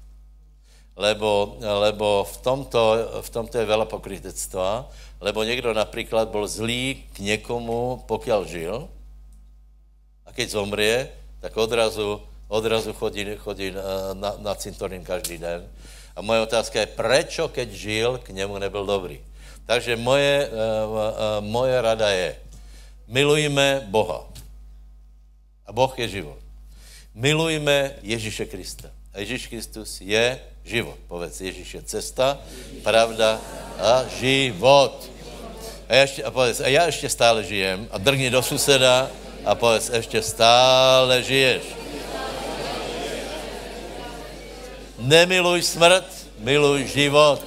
Lebo, lebo v, tomto, v tomto je veľa pokrytectva, lebo někdo například byl zlý k někomu, pokud žil, a keď zomrie, tak odrazu, odrazu chodí, chodí na, na cintorín každý den. A moje otázka je, prečo, keď žil, k němu nebyl dobrý. Takže moje, moje rada je, milujme Boha. A Boh je život. Milujme Ježíše Krista. A Ježíš Kristus je život. Povedz, Ježíš je cesta, pravda a život. A, ještě, a povedz, a já ještě stále žijem. A drgni do suseda a povedz, ještě stále žiješ. Nemiluj smrt, miluj život.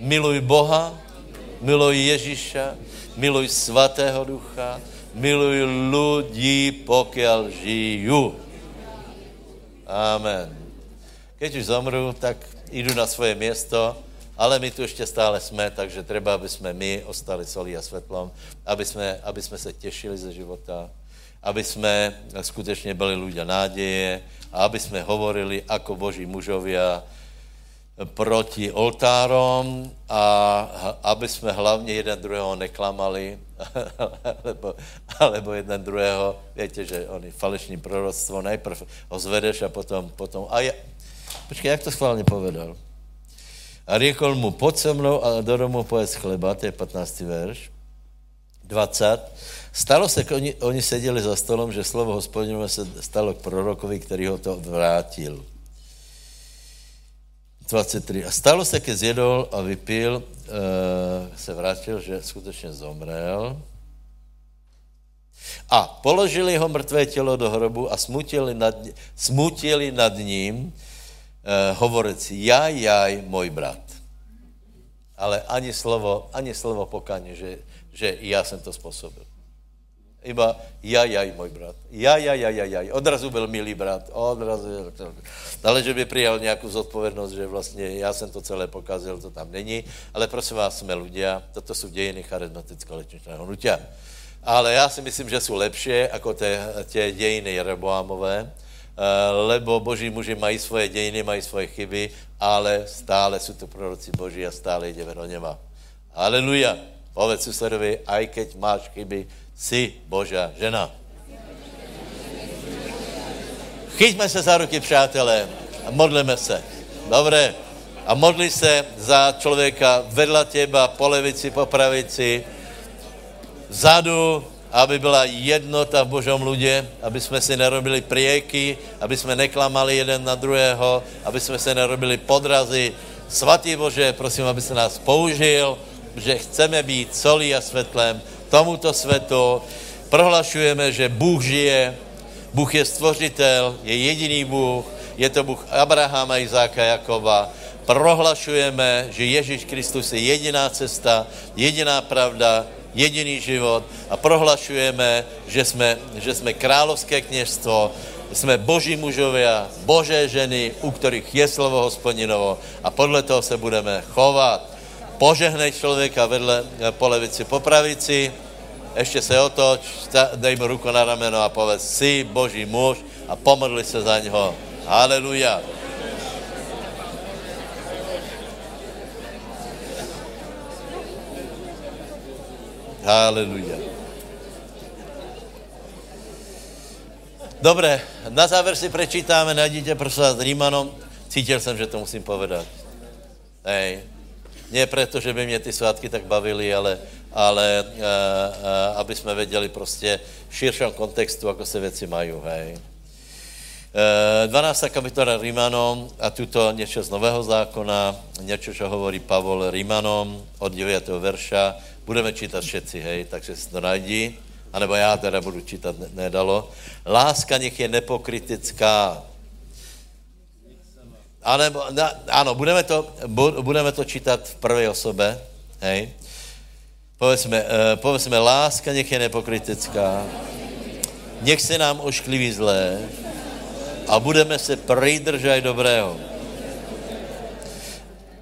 Miluj Boha, miluj Ježíša, miluj Svatého Ducha, miluj lidi, pokud žiju. Amen. Keď už zomru, tak jdu na svoje město, ale my tu ještě stále jsme, takže třeba, aby jsme my ostali solí a světlom, aby jsme, aby jsme se těšili ze života, aby jsme skutečně byli ľudia náděje a aby jsme hovorili jako boží mužovia proti oltárom a aby jsme hlavně jeden druhého neklamali, alebo, alebo jeden druhého, víte, že oni falešní proroctvo, najprv ho zvedeš a potom, potom a ja, počkej, jak to schválně povedal? A řekl mu, pojď se mnou a do domu pojď chleba, to je 15. verš, 20. Stalo se, oni, oni seděli za stolom, že slovo hospodinové se stalo k prorokovi, který ho to vrátil. 23. A stalo se, keď zjedol a vypil, e, se vrátil, že skutečně zomrel. A položili ho mrtvé tělo do hrobu a smutili nad, smutili nad ním, uh, hovorec, jaj, jaj, můj brat. Ale ani slovo, ani slovo pokáně, že, že já jsem to způsobil. Iba jaj, jaj, můj brat. Jaj, jaj, jaj, jaj. Odrazu byl milý brat. Odrazu. Ale že by přijal nějakou zodpovědnost, že vlastně já jsem to celé pokazil, to tam není. Ale prosím vás, jsme ľudia. Toto jsou dějiny charizmatického lečničného hnutia. Ale já si myslím, že jsou lepší jako tě dějiny Jeroboamové, Eh, lebo boží muži mají svoje dějiny, mají svoje chyby, ale stále jsou to proroci boží a stále jdeme do něma. Aleluja. Povedz susedovi, aj keď máš chyby, si božá žena. Chyťme se za ruky, přátelé, a modleme se. Dobré. A modli se za člověka vedla těba, po levici, po pravici, vzadu, aby byla jednota v Božom ľudě, aby jsme si nerobili prieky, aby jsme neklamali jeden na druhého, aby jsme se nerobili podrazy. Svatý Bože, prosím, aby se nás použil, že chceme být solí a svetlem tomuto svetu. Prohlašujeme, že Bůh žije, Bůh je stvořitel, je jediný Bůh, je to Bůh Abrahama, Izáka, Jakoba. Prohlašujeme, že Ježíš Kristus je jediná cesta, jediná pravda, jediný život a prohlašujeme, že jsme, že jsme královské kněžstvo, jsme boží mužovia, božé ženy, u kterých je slovo hospodinovo a podle toho se budeme chovat. Požehnej člověka vedle eh, po levici, po pravici, ještě se otoč, dej mu ruku na rameno a povedz, si boží muž a pomodli se za něho. Haleluja. Haleluja. Dobré, na závěr si prečítáme, najdíte prosím vás Rímanom. Cítil jsem, že to musím povedat. Hej. Ne proto, že by mě ty svátky tak bavily, ale, ale uh, uh, aby jsme věděli prostě v širším kontextu, ako se věci mají, hej. Uh, 12. kapitola Rímanom a tuto něco z Nového zákona, něco, co hovorí Pavol Rímanom od 9. verša. Budeme čítat všetci, hej, takže si to najdí. Anebo já teda budu čítat, nedalo. Láska nech je nepokritická. Anebo, na, ano, budeme to, budeme to čítat v prvé osobe, hej. Povedzme, uh, povedzme, láska nech je nepokritická. Nech se nám oškliví zlé a budeme se pridržať dobrého.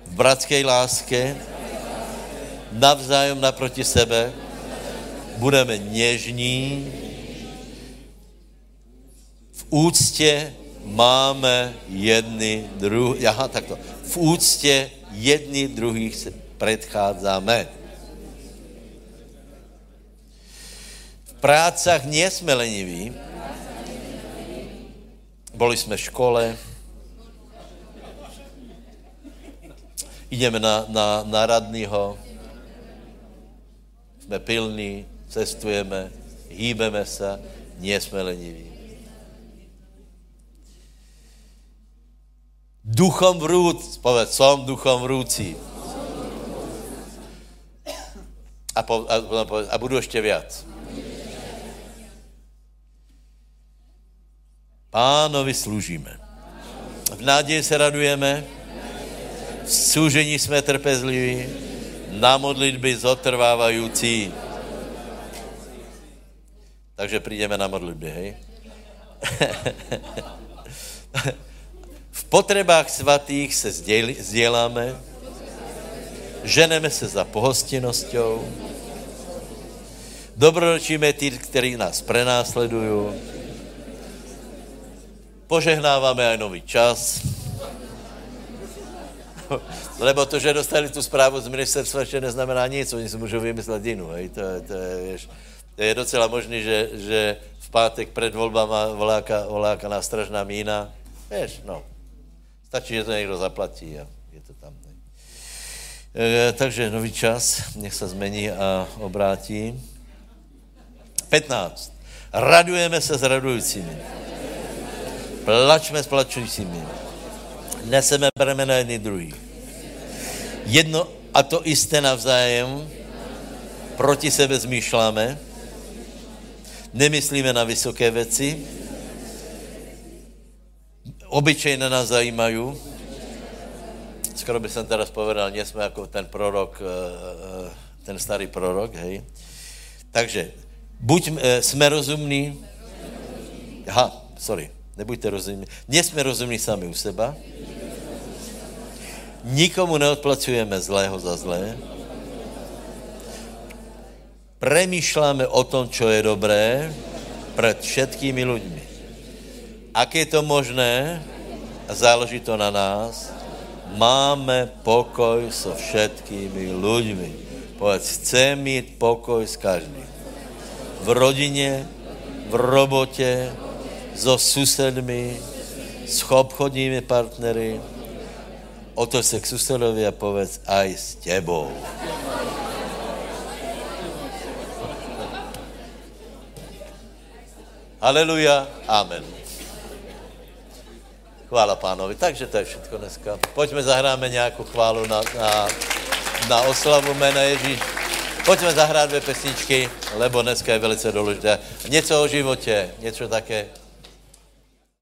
V bratské láske navzájem naproti sebe budeme něžní, v úctě máme jedny druhý, aha, takto, v úctě jedny druhých se předcházíme. V prácach nejsme leniví, boli jsme v škole, ideme na, na, na radního, jsme pilní, cestujeme, hýbeme se, nie jsme leniví. Duchom vrúc, povedz, som duchom vrúcí. A, po, a, a budu ještě viac. Pánovi služíme. V naději se radujeme, v služení jsme trpezliví, na modlitby zotrvávající. Takže přijdeme na modlitby, hej? v potřebách svatých se sděláme, ženeme se za pohostinnosťou, dobroročíme ty, kteří nás prenásledují, požehnáváme aj nový čas, lebo to, že dostali tu zprávu z ministerstva, ještě neznamená nic, oni si můžou vymyslet jinou, hej, to, je, to, je, to je docela možný, že, že v pátek před volbama voláka, voláka na stražná mína, vieš, no, stačí, že to někdo zaplatí a je to tam. Ne? E, takže nový čas, nech se zmení a obrátí. 15. Radujeme se s radujícími. Plačme s plačujícími. Neseme bremena jedný druhý. Jedno a to isté navzájem proti sebe zmýšláme, nemyslíme na vysoké věci, obyčejně nás zajímají, skoro by jsem teraz povedal, jsme jako ten prorok, eh, eh, ten starý prorok, hej. Takže, buď eh, jsme rozumní, aha, sorry, nebuďte rozumní, jsme rozumní sami u seba, Nikomu neodplacujeme zlého za zlé. Premýšláme o tom, čo je dobré před všetkými lidmi. Ak je to možné, záleží to na nás, máme pokoj so všetkými lidmi. Povedz, chcem mít pokoj s každým. V rodině, v robotě, so susedmi, s obchodními partnery, otoč se k susedovi a povedz aj s tebou. Haleluja, amen. Chvála pánovi. Takže to je všechno dneska. Pojďme zahráme nějakou chválu na, na, na oslavu jména Ježíš. Pojďme zahrát dvě pesničky, lebo dneska je velice důležité. Něco o životě, něco také